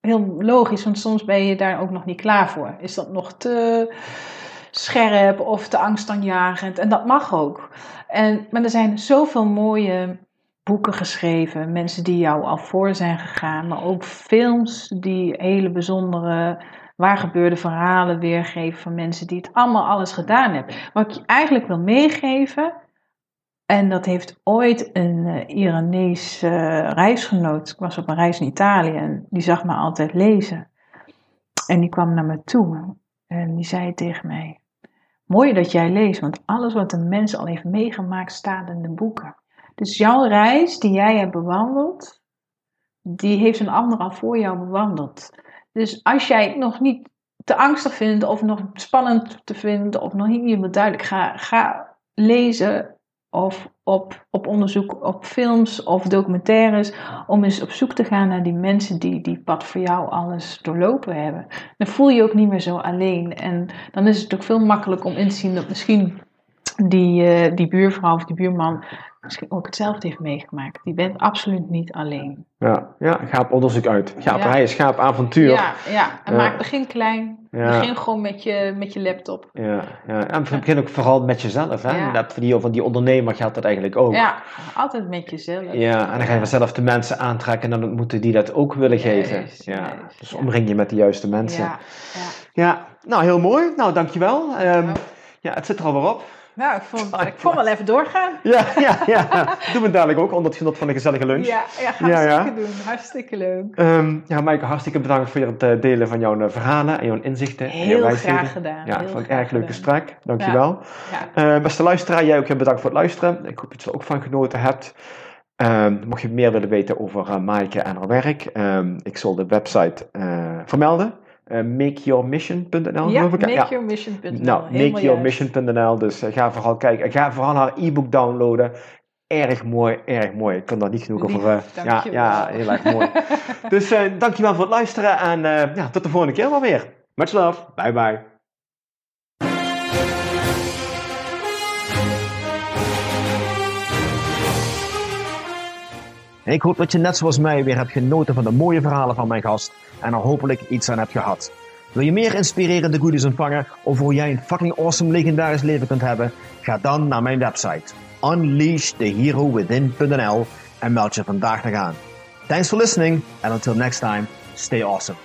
Speaker 2: heel logisch, want soms ben je daar ook nog niet klaar voor. Is dat nog te scherp of te angstaanjagend? En dat mag ook. En, maar er zijn zoveel mooie boeken geschreven, mensen die jou al voor zijn gegaan, maar ook films die hele bijzondere waar gebeurde verhalen weergeven van mensen die het allemaal alles gedaan hebben. Wat ik je eigenlijk wil meegeven, en dat heeft ooit een uh, Iranese uh, reisgenoot, ik was op een reis in Italië en die zag me altijd lezen. En die kwam naar me toe en die zei tegen mij, mooi dat jij leest, want alles wat een mens al heeft meegemaakt staat in de boeken. Dus jouw reis die jij hebt bewandeld, die heeft een ander al voor jou bewandeld. Dus als jij het nog niet te angstig vindt, of nog spannend te vinden, of nog niet helemaal duidelijk, ga, ga lezen of op, op onderzoek op films of documentaires. Om eens op zoek te gaan naar die mensen die die pad voor jou alles doorlopen hebben. Dan voel je je ook niet meer zo alleen. En dan is het ook veel makkelijker om in te zien dat misschien die, uh, die buurvrouw of die buurman misschien ook hetzelfde heeft meegemaakt. Die bent absoluut niet alleen.
Speaker 1: Ja, ja ga op onderzoek uit. Ga op ja. reis, ga op avontuur.
Speaker 2: Ja, ja. en maak, begin klein. Begin gewoon met je, met je laptop.
Speaker 1: Ja, ja. en begin ook vooral met jezelf. Hè? Dat, die, van die ondernemer geldt dat eigenlijk ook.
Speaker 2: Ja, altijd met jezelf.
Speaker 1: Ja, en dan ga je vanzelf de mensen aantrekken en dan moeten die dat ook willen geven. Ja. dus omring je met de juiste mensen. Ja, ja. ja nou heel mooi. Nou, dankjewel. Um, ja, het zit er alweer op.
Speaker 2: Nou, ik vond, ik vond wel even doorgaan.
Speaker 1: Ja, ja, ja. Doen we dadelijk ook, onder het genot van een gezellige lunch.
Speaker 2: Ja, ja hartstikke ja, ja. doen. Hartstikke leuk.
Speaker 1: Um, ja, Maaike, hartstikke bedankt voor het uh, delen van jouw uh, verhalen en jouw inzichten.
Speaker 2: Heel en graag gedaan.
Speaker 1: Ja, ik vond het erg leuk gesprek. Dankjewel. Ja. Uh, beste luisteraar, jij ook heel bedankt voor het luisteren. Ik hoop dat je er ook van genoten hebt. Um, mocht je meer willen weten over uh, Maaike en haar werk, um, ik zal de website vermelden. Uh, makeyourmission.nl
Speaker 2: ja, makeyourmission.nl.
Speaker 1: Nou, makeyourmission.nl. Dus uh, ga vooral kijken. Ga vooral haar e-book downloaden. Erg mooi, erg mooi. Ik kan daar niet genoeg over. Uh, ja, ja, heel erg mooi. dus dankjewel voor het luisteren en ja, tot de volgende keer wel weer. Much love. Bye bye. Ik hoop dat je net zoals mij weer hebt genoten van de mooie verhalen van mijn gast en er hopelijk iets aan hebt gehad. Wil je meer inspirerende goodies ontvangen of hoe jij een fucking awesome legendarisch leven kunt hebben? Ga dan naar mijn website unleashtheherowithin.nl en meld je vandaag nog aan. Thanks for listening and until next time, stay awesome.